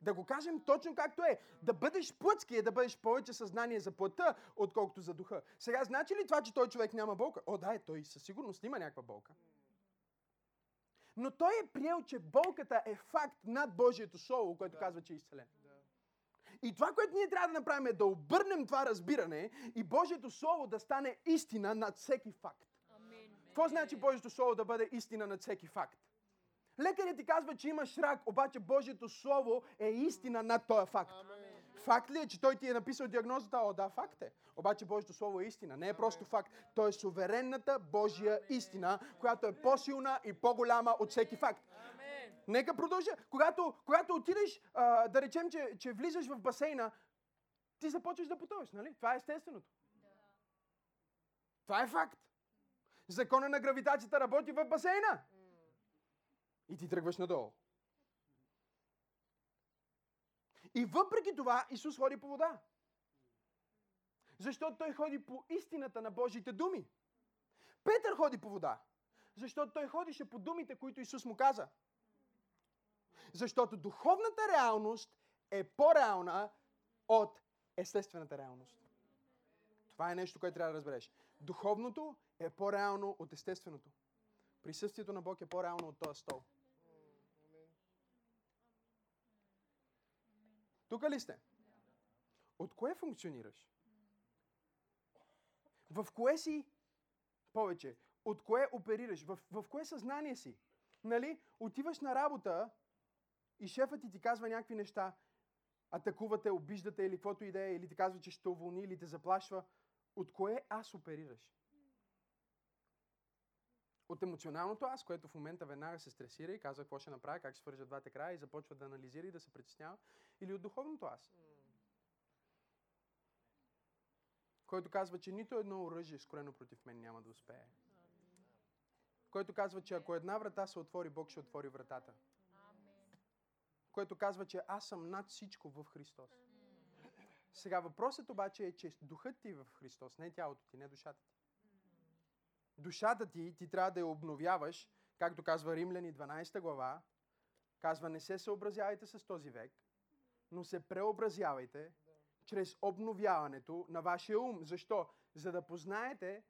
Да го кажем точно както е. Да бъдеш плътски е да бъдеш повече съзнание за плътта, отколкото за духа. Сега, значи ли това, че той човек няма болка? О, да, е, той със сигурност има някаква болка. Но той е приел, че болката е факт над Божието Слово, което казва, че е изцелен. И това, което ние трябва да направим е да обърнем това разбиране и Божието Слово да стане истина над всеки факт. Амин. Какво значи Божието Слово да бъде истина над всеки факт? Лекарят ти казва, че имаш рак, обаче Божието Слово е истина над този факт. Факт ли е, че той ти е написал диагнозата? О, да, факт е. Обаче Божието Слово е истина. Не е просто факт. То е суверенната Божия истина, която е по-силна и по-голяма от всеки факт. Амин. Нека продължа. Когато, когато отидеш, а, да речем, че, че влизаш в басейна, ти започваш да потъваш, нали? Това е естественото. Това е факт. Закона на гравитацията работи в басейна. И ти тръгваш надолу. И въпреки това Исус ходи по вода. Защото той ходи по истината на Божите думи. Петър ходи по вода. Защото той ходише по думите, които Исус му каза. Защото духовната реалност е по-реална от естествената реалност. Това е нещо, което трябва да разбереш. Духовното е по-реално от естественото. Присъствието на Бог е по-реално от този стол. Тук ли сте? От кое функционираш? В кое си повече? От кое оперираш? В, в кое съзнание си? Нали? Отиваш на работа и шефът ти ти казва някакви неща, атакувате, обиждате или каквото и да е, или ти казва, че ще уволни, или те заплашва. От кое аз оперираш? От емоционалното аз, което в момента веднага се стресира и казва какво ще направя, как ще свържа двата края и започва да анализира и да се притеснява. Или от духовното аз, който казва, че нито едно оръжие, скорено против мен, няма да успее. Който казва, че ако една врата се отвори, Бог ще отвори вратата. Който казва, че аз съм над всичко в Христос. Сега въпросът обаче е, че духът ти е в Христос, не тялото ти, не душата ти. Душата ти, ти трябва да я обновяваш, както казва Римляни 12 глава, казва не се съобразявайте с този век, но се преобразявайте чрез обновяването на вашия ум. Защо? За да познаете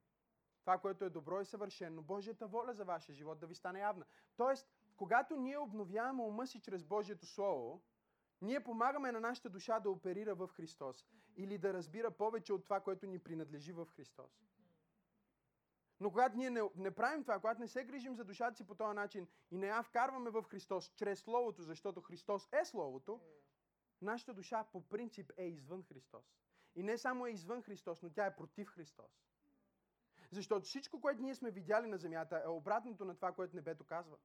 това, което е добро и съвършено, Божията воля за вашия живот да ви стане явна. Тоест, когато ние обновяваме ума си чрез Божието Слово, ние помагаме на нашата душа да оперира в Христос или да разбира повече от това, което ни принадлежи в Христос. Но когато ние не, не правим това, когато не се грижим за душата си по този начин и не я вкарваме в Христос чрез Словото, защото Христос е Словото, нашата душа по принцип е извън Христос. И не само е извън Христос, но тя е против Христос. Защото всичко, което ние сме видяли на земята, е обратното на това, което небето казва.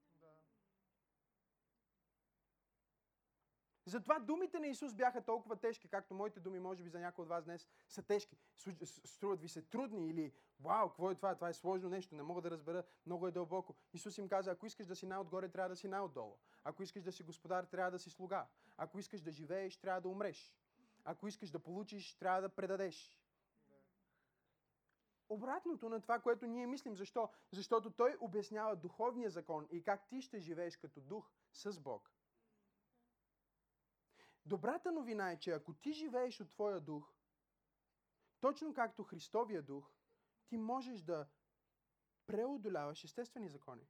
Затова думите на Исус бяха толкова тежки, както моите думи, може би за някои от вас днес, са тежки. Струват ви се трудни или вау, какво е това? Това е сложно нещо, не мога да разбера, много е дълбоко. Исус им каза, ако искаш да си най-отгоре, трябва да си най-отдолу. Ако искаш да си господар, трябва да си слуга. Ако искаш да живееш, трябва да умреш. Ако искаш да получиш, трябва да предадеш. Обратното на това, което ние мислим. Защо? Защото той обяснява духовния закон и как ти ще живееш като дух с Бог. Добрата новина е, че ако ти живееш от твоя дух, точно както Христовия дух, ти можеш да преодоляваш естествени закони.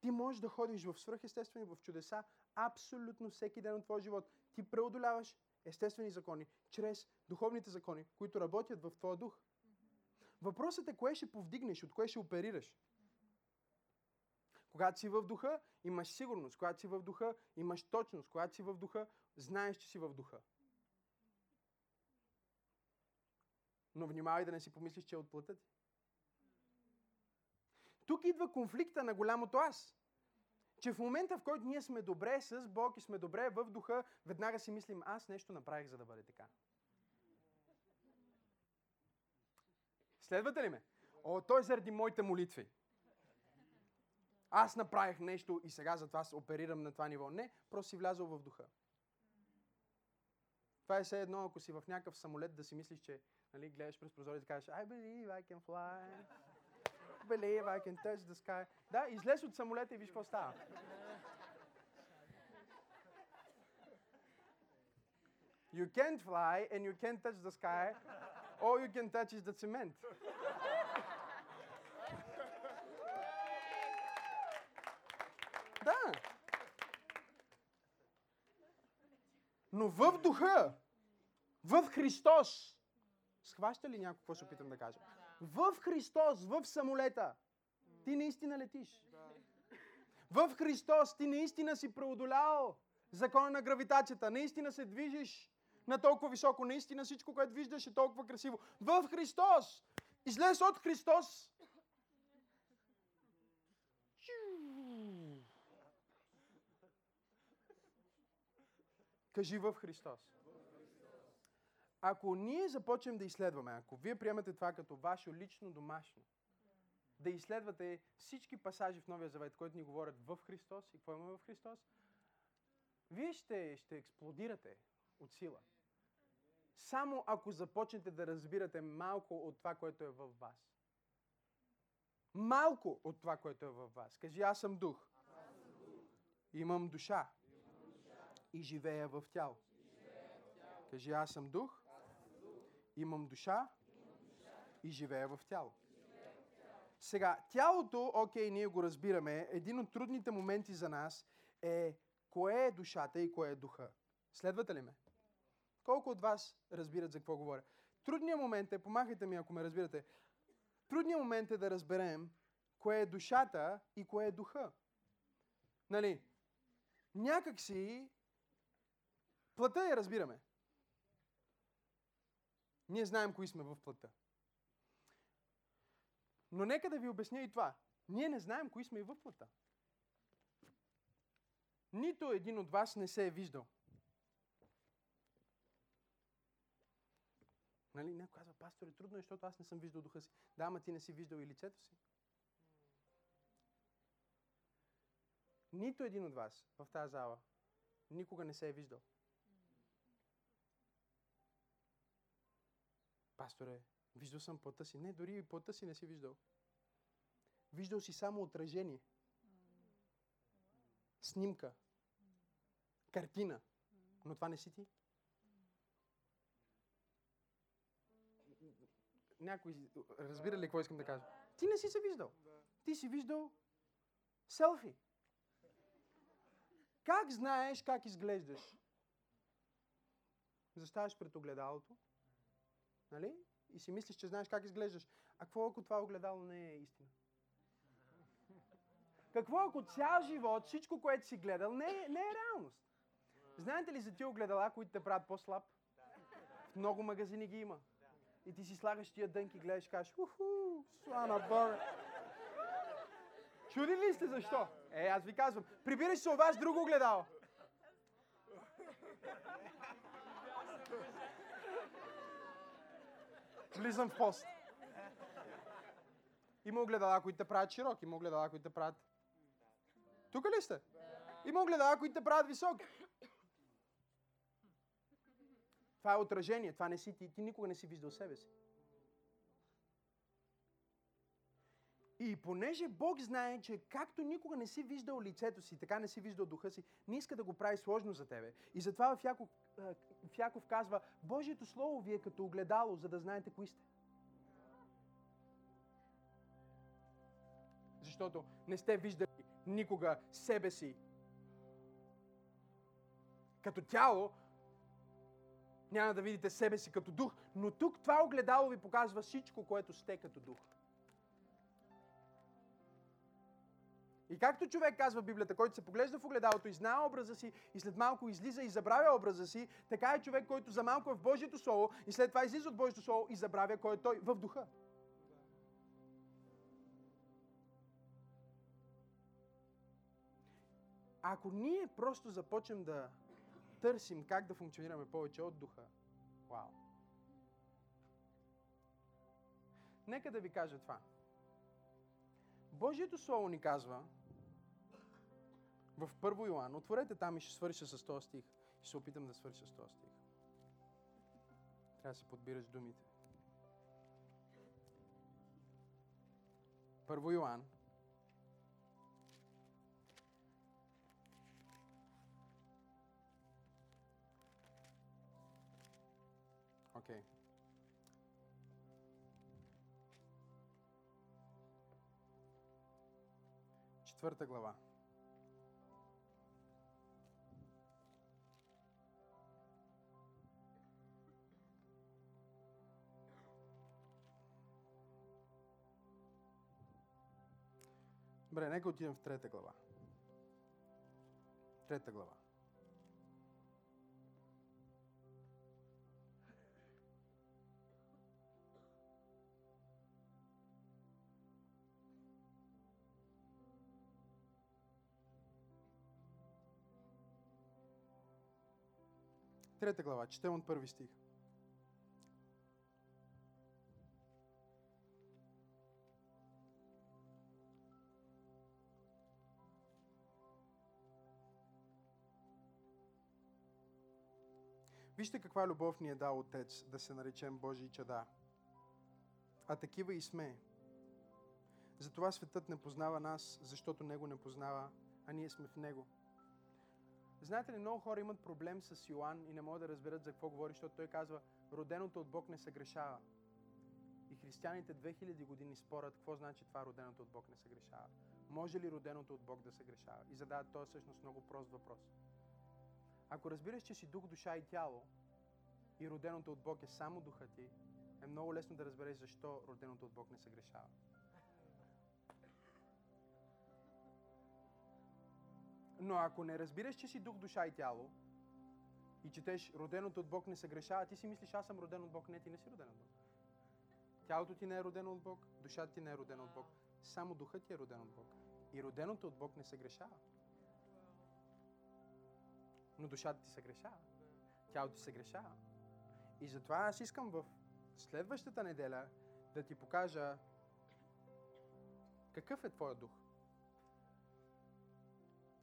Ти можеш да ходиш в свръхестествени, в чудеса, абсолютно всеки ден от твоя живот. Ти преодоляваш естествени закони, чрез духовните закони, които работят в твоя дух. Въпросът е кое ще повдигнеш, от кое ще оперираш. Когато си в духа, имаш сигурност. Когато си в духа, имаш точност. Когато си в духа, знаеш, че си в духа. Но внимавай да не си помислиш, че е от плътта ти. Тук идва конфликта на голямото аз. Че в момента, в който ние сме добре с Бог и сме добре в духа, веднага си мислим, аз нещо направих, за да бъде така. Следвате ли ме? О, той заради моите молитви. Аз направих нещо и сега затова се оперирам на това ниво. Не, просто си влязъл в духа. Това е все едно, ако си в някакъв самолет да си мислиш, че нали, гледаш през прозорец и кажеш I believe I can fly. I believe I can touch the sky. Да, излез от самолета и виж какво става. You can't fly and you can't touch the sky. All you can touch is the cement. Да. Но в духа, в Христос, схваща ли някой какво се опитам да кажа? В Христос, в самолета, ти наистина летиш. В Христос ти наистина си преодолял закона на гравитацията, наистина се движиш на толкова високо, наистина всичко, което виждаш е толкова красиво. В Христос! Излез от Христос! Кажи в Христос. Ако ние започнем да изследваме, ако вие приемате това като ваше лично домашно, да изследвате всички пасажи в Новия Завет, които ни говорят в Христос и какво има в Христос, вие ще, ще експлодирате от сила. Само ако започнете да разбирате малко от това, което е във вас. Малко от това, което е във вас. Кажи, аз съм дух. Имам душа. И живея в тяло. Кажи, аз съм дух. Имам душа. И живея в тяло. Сега, тялото, окей, ние го разбираме, един от трудните моменти за нас е кое е душата и кое е духа. Следвате ли ме? Колко от вас разбират за какво говоря? Трудният момент е, помахайте ми ако ме разбирате, трудният момент е да разберем кое е душата и кое е духа. Нали? Някак си плътта я разбираме. Ние знаем кои сме в плътта. Но нека да ви обясня и това. Ние не знаем кои сме и в плътта. Нито един от вас не се е виждал. Нали? Някой казва, пасторе, трудно защото аз не съм виждал духа си. Да, ама ти не си виждал и лицето си. Нито един от вас в тази зала никога не се е виждал. Пасторе, виждал съм плътта си. Не, дори и плътта си не си виждал. Виждал си само отражение. Снимка. Картина. Но това не си ти. Някой разбира ли какво искам да кажа? Ти не си се виждал. Ти си виждал селфи. Как знаеш как изглеждаш? Заставаш пред огледалото, нали? И си мислиш, че знаеш как изглеждаш. А какво ако това огледало не е истина? Какво ако цял живот, всичко, което си гледал, не е, не е реалност? Знаете ли за тия огледала, които те правят по-слаб? В много магазини ги има. И ти си слагаш тия дънки, гледаш кажеш, уху, слана бър. Чуди ли сте защо? Е, аз ви казвам, прибираш се ваш друго огледало. Влизам в пост. Има огледала, които те правят широки, има огледала, които те правят... Тук ли сте? Има огледала, които те правят високи. Това е отражение, това не си ти. Ти никога не си виждал себе си. И понеже Бог знае, че както никога не си виждал лицето си, така не си виждал духа си, не иска да го прави сложно за тебе. И затова в Яков, в Яков казва, Божието Слово ви е като огледало, за да знаете кои сте. Защото не сте виждали никога себе си като тяло, няма да видите себе си като дух, но тук това огледало ви показва всичко, което сте като дух. И както човек казва Библията, който се поглежда в огледалото и знае образа си и след малко излиза и забравя образа си, така е човек, който за малко е в Божието Слово и след това излиза от Божието Слово и забравя кой е той в духа. Ако ние просто започнем да търсим как да функционираме повече от духа, вау. Нека да ви кажа това. Божието Слово ни казва в Първо Йоан. Отворете там и ще свърша с този стих. Ще се опитам да свърша с този стих. Трябва да си подбираш думите. Първо Йоан. Окей. Okay. Четвърта глава. Добре, нека отидем в трета глава. Трета глава. Трета глава, четем от първи стих. Вижте каква любов ни е дал Отец да се наречем Божии чада. А такива и сме. Затова светът не познава нас, защото Него не познава, а ние сме в Него. Знаете ли, много хора имат проблем с Йоанн и не могат да разберат за какво говори, защото той казва, роденото от Бог не се грешава. И християните 2000 години спорят какво значи това роденото от Бог не се грешава. Може ли роденото от Бог да се грешава? И задават този всъщност много прост въпрос. Ако разбираш, че си дух, душа и тяло и роденото от Бог е само духа ти, е много лесно да разбереш защо роденото от Бог не се грешава. Но ако не разбираш, че си дух, душа и тяло и четеш роденото от Бог не се грешава, ти си мислиш, аз съм роден от Бог. Не, ти не си роден от Бог. Тялото ти не е родено от Бог, душата ти не е родена от Бог. Само духът ти е роден от Бог. И роденото от Бог не се грешава. Но душата ти се грешава. Тялото ти се грешава. И затова аз искам в следващата неделя да ти покажа какъв е твоя дух.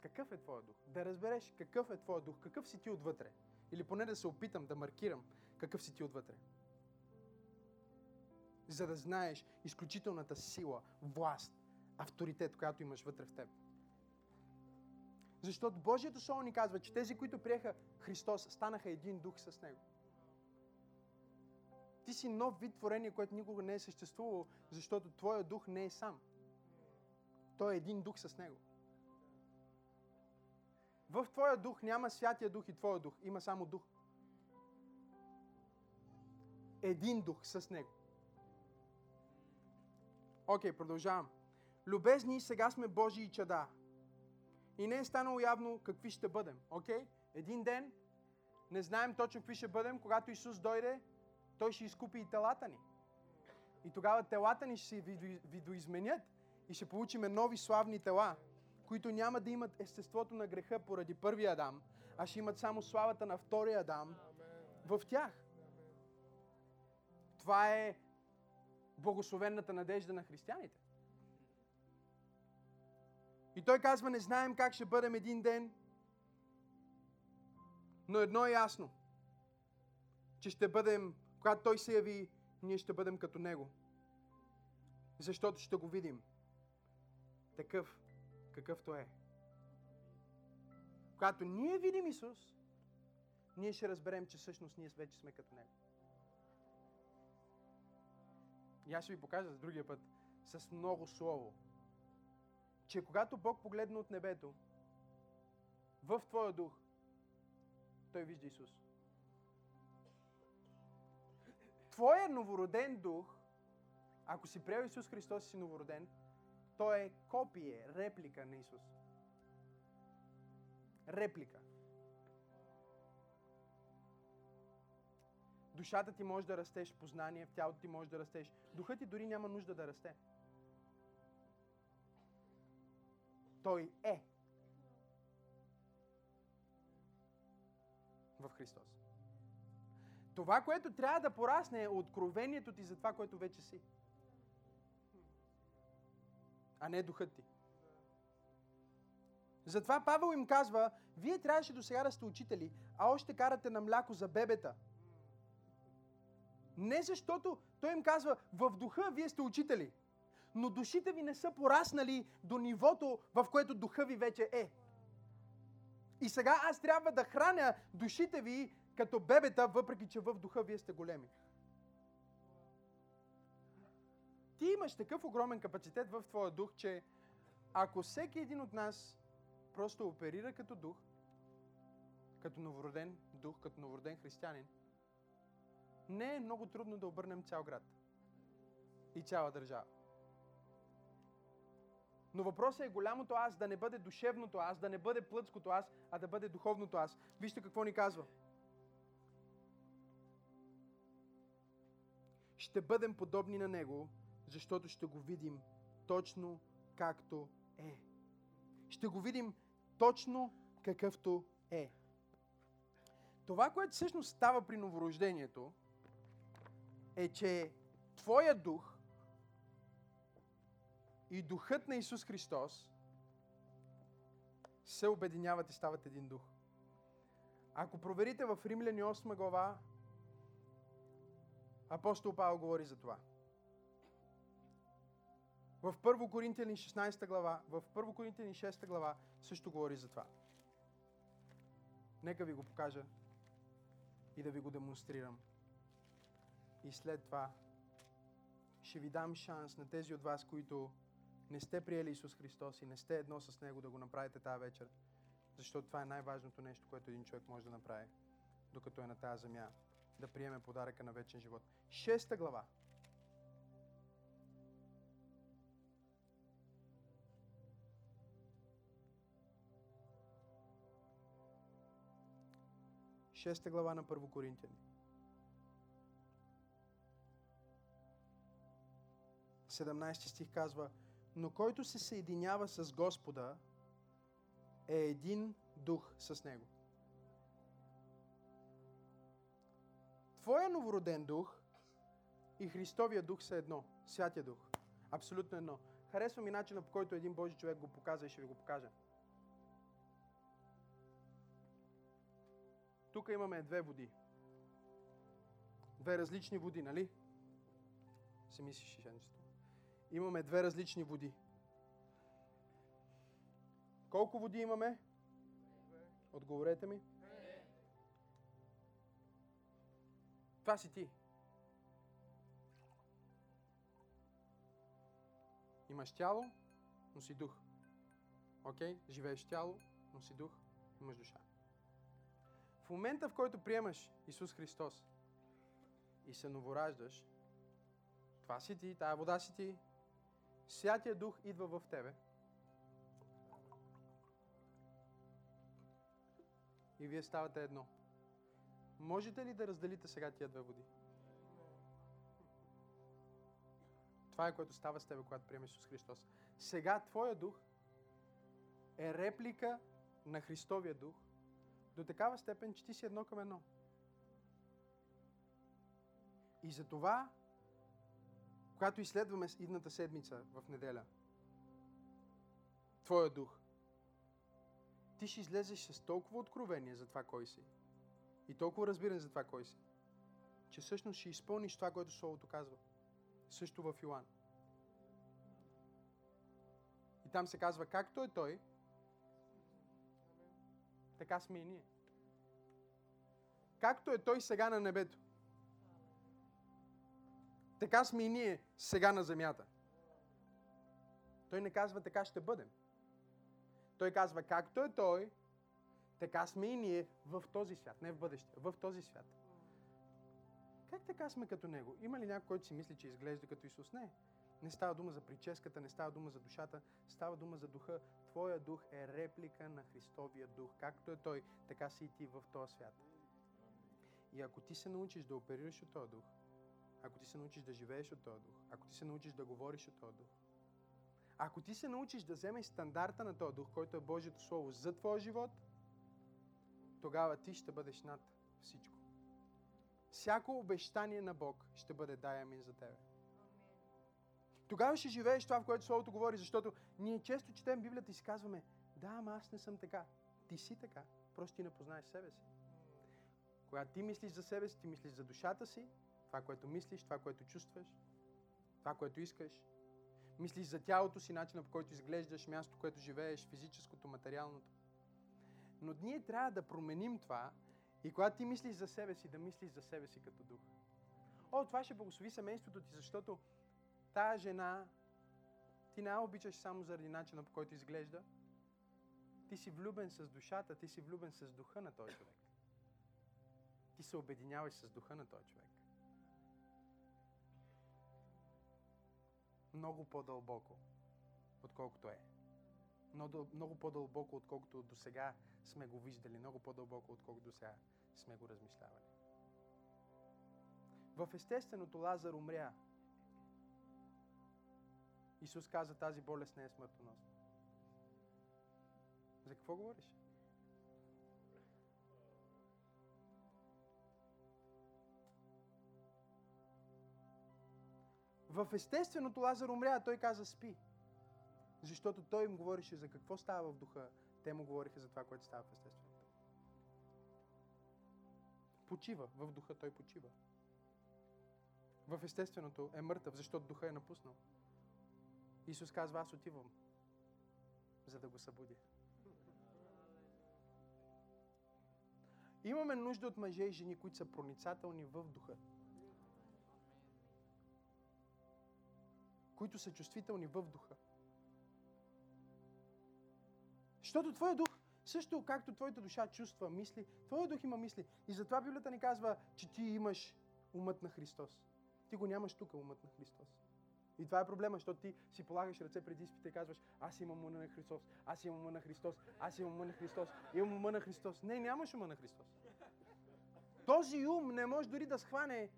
Какъв е твоя дух? Да разбереш какъв е твоя дух, какъв си ти отвътре. Или поне да се опитам да маркирам какъв си ти отвътре. За да знаеш изключителната сила, власт, авторитет, която имаш вътре в теб. Защото Божието Слово ни казва, че тези, които приеха Христос, станаха един дух с Него. Ти си нов вид творение, което никога не е съществувало, защото Твоя дух не е сам. Той е един дух с Него. В Твоя дух няма Святия Дух и Твоя дух. Има само дух. Един дух с Него. Окей, okay, продължавам. Любезни, сега сме Божии чада. И не е станало явно какви ще бъдем. Окей? Okay? Един ден не знаем точно какви ще бъдем. Когато Исус дойде, Той ще изкупи и телата ни. И тогава телата ни ще се видоизменят и ще получиме нови славни тела, които няма да имат естеството на греха поради първия Адам, а ще имат само славата на втория Адам в тях. Това е благословенната надежда на християните. И той казва, не знаем как ще бъдем един ден, но едно е ясно, че ще бъдем, когато той се яви, ние ще бъдем като него. Защото ще го видим. Такъв, какъвто е. Когато ние видим Исус, ние ще разберем, че всъщност ние вече сме като Него. И аз ще ви покажа за другия път с много слово, че когато Бог погледна от небето, в твоя дух, той вижда Исус. Твоя новороден дух, ако си приел Исус Христос и си новороден, той е копие, реплика на Исус. Реплика. Душата ти може да растеш познание, в тялото ти може да растеш. Духът ти дори няма нужда да расте. Той е в Христос. Това, което трябва да порасне е откровението ти за това, което вече си. А не духът ти. Затова Павел им казва, вие трябваше до сега да сте учители, а още карате на мляко за бебета. Не защото той им казва, в духа вие сте учители но душите ви не са пораснали до нивото, в което духа ви вече е. И сега аз трябва да храня душите ви като бебета, въпреки че в духа вие сте големи. Ти имаш такъв огромен капацитет в твоя дух, че ако всеки един от нас просто оперира като дух, като новороден дух, като новороден християнин, не е много трудно да обърнем цял град и цяла държава. Но въпросът е голямото аз да не бъде душевното аз, да не бъде плътското аз, а да бъде духовното аз. Вижте какво ни казва. Ще бъдем подобни на Него, защото ще го видим точно както е. Ще го видим точно какъвто е. Това, което всъщност става при новорождението, е, че Твоя дух и духът на Исус Христос се обединяват и стават един дух. Ако проверите в Римляни 8 глава, апостол Павел говори за това. В 1 Коринтияни 16 глава, в 1 Коринтияни 6 глава също говори за това. Нека ви го покажа и да ви го демонстрирам. И след това ще ви дам шанс на тези от вас, които не сте приели Исус Христос и не сте едно с Него да го направите тази вечер. Защото това е най-важното нещо, което един човек може да направи, докато е на тази земя. Да приеме подаръка на вечен живот. Шеста глава. Шеста глава на Първо Коринтияни. 17 стих казва, но който се съединява с Господа е един дух с Него. Твоя новороден дух и Христовия дух са едно. Святия дух. Абсолютно едно. Харесва ми начина по който един Божи човек го показа и ще ви го покажа. Тук имаме две води. Две различни води, нали? Се мислиш, женството. Имаме две различни води. Колко води имаме? Отговорете ми. Това си ти. Имаш тяло, но си дух. Окей? Живееш тяло, но си дух, имаш душа. В момента, в който приемаш Исус Христос и се новораждаш, това си ти, тая вода си ти, Святия Дух идва в тебе и вие ставате едно. Можете ли да разделите сега тия две води? Това е което става с тебе, когато приемеш Исус Христос. Сега Твоя дух е реплика на Христовия дух до такава степен, че ти си едно към едно. И за това, когато изследваме идната седмица в неделя, Твоя дух, ти ще излезеш с толкова откровение за това кой си и толкова разбиране за това кой си, че всъщност ще изпълниш това, което Словото казва. Също в Йоан. И там се казва, както е Той, така сме и ние. Както е Той сега на небето, така сме и ние сега на земята. Той не казва така ще бъдем. Той казва както е Той, така сме и ние в този свят, не в бъдещето, в този свят. Как така сме като Него? Има ли някой, който си мисли, че изглежда като Исус? Не. Не става дума за прическата, не става дума за душата, става дума за духа. Твоя дух е реплика на Христовия дух. Както е Той, така си и ти в този свят. И ако ти се научиш да оперираш от този дух, ако ти се научиш да живееш от този дух, ако ти се научиш да говориш от този дух, ако ти се научиш да вземеш стандарта на този дух, който е Божието Слово за твоя живот, тогава ти ще бъдеш над всичко. Всяко обещание на Бог ще бъде дай амин за тебе. Тогава ще живееш това, в което Словото говори, защото ние често четем Библията и си казваме, да, ама аз не съм така. Ти си така, просто ти не познаеш себе си. Когато ти мислиш за себе си, ти мислиш за душата си, това, което мислиш, това, което чувстваш, това, което искаш. Мислиш за тялото си, начина по който изглеждаш, място, което живееш, физическото, материалното. Но ние трябва да променим това и когато ти мислиш за себе си, да мислиш за себе си като дух. О, това ще благослови семейството ти, защото тая жена Ти не обичаш само заради начина по който изглежда. Ти си влюбен с душата, ти си влюбен с духа на този човек. Ти се обединяваш с духа на този човек. Много по-дълбоко, отколкото е. Много, много по-дълбоко, отколкото до сега сме го виждали. Много по-дълбоко, отколкото до сега сме го размишлявали. В естественото Лазар умря. Исус каза, тази болест не е смъртоносна. За какво говориш? В естественото Лазар умря, а той каза спи. Защото той им говореше за какво става в духа. Те му говориха за това, което става в естественото. Почива. В духа той почива. В естественото е мъртъв, защото духа е напуснал. Исус казва, аз отивам, за да го събудя. Имаме нужда от мъже и жени, които са проницателни в духа. Които са чувствителни в духа. Защото Твоя дух, също както Твоята душа чувства, мисли, Твоя дух има мисли. И затова Библията ни казва, че ти имаш умът на Христос. Ти го нямаш тук, умът на Христос. И това е проблема, защото ти си полагаш ръце преди изпита и казваш, аз имам ума на Христос, аз имам ума на Христос, аз имам ума на Христос, имам ума на Христос. Не, нямаш ума на Христос. Този ум не може дори да схване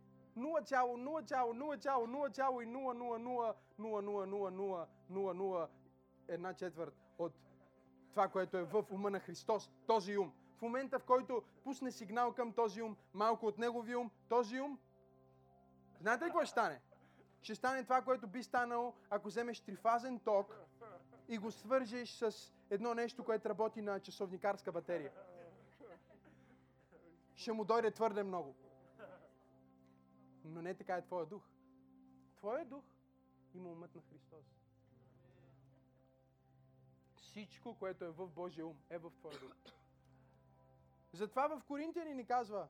0,0,0,0,0,0,0,0,0,0,0, една четвърт от това, което е в ума на Христос, този ум. В момента, в който пусне сигнал към този ум, малко от неговия ум, този ум, знаете ли какво ще стане? Ще стане това, което би станало, ако вземеш трифазен ток и го свържеш с едно нещо, което работи на часовникарска батерия. Ще му дойде твърде много. Но не така е твоя дух. Твоя дух има умът на Христос. Всичко, което е в Божия ум, е в твоя дух. Затова в Коринтияни ни казва,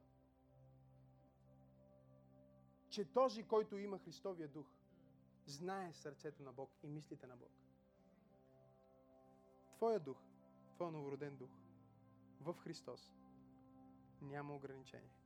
че този, който има Христовия дух, знае сърцето на Бог и мислите на Бог. Твоя дух, твоя новороден дух в Христос няма ограничение.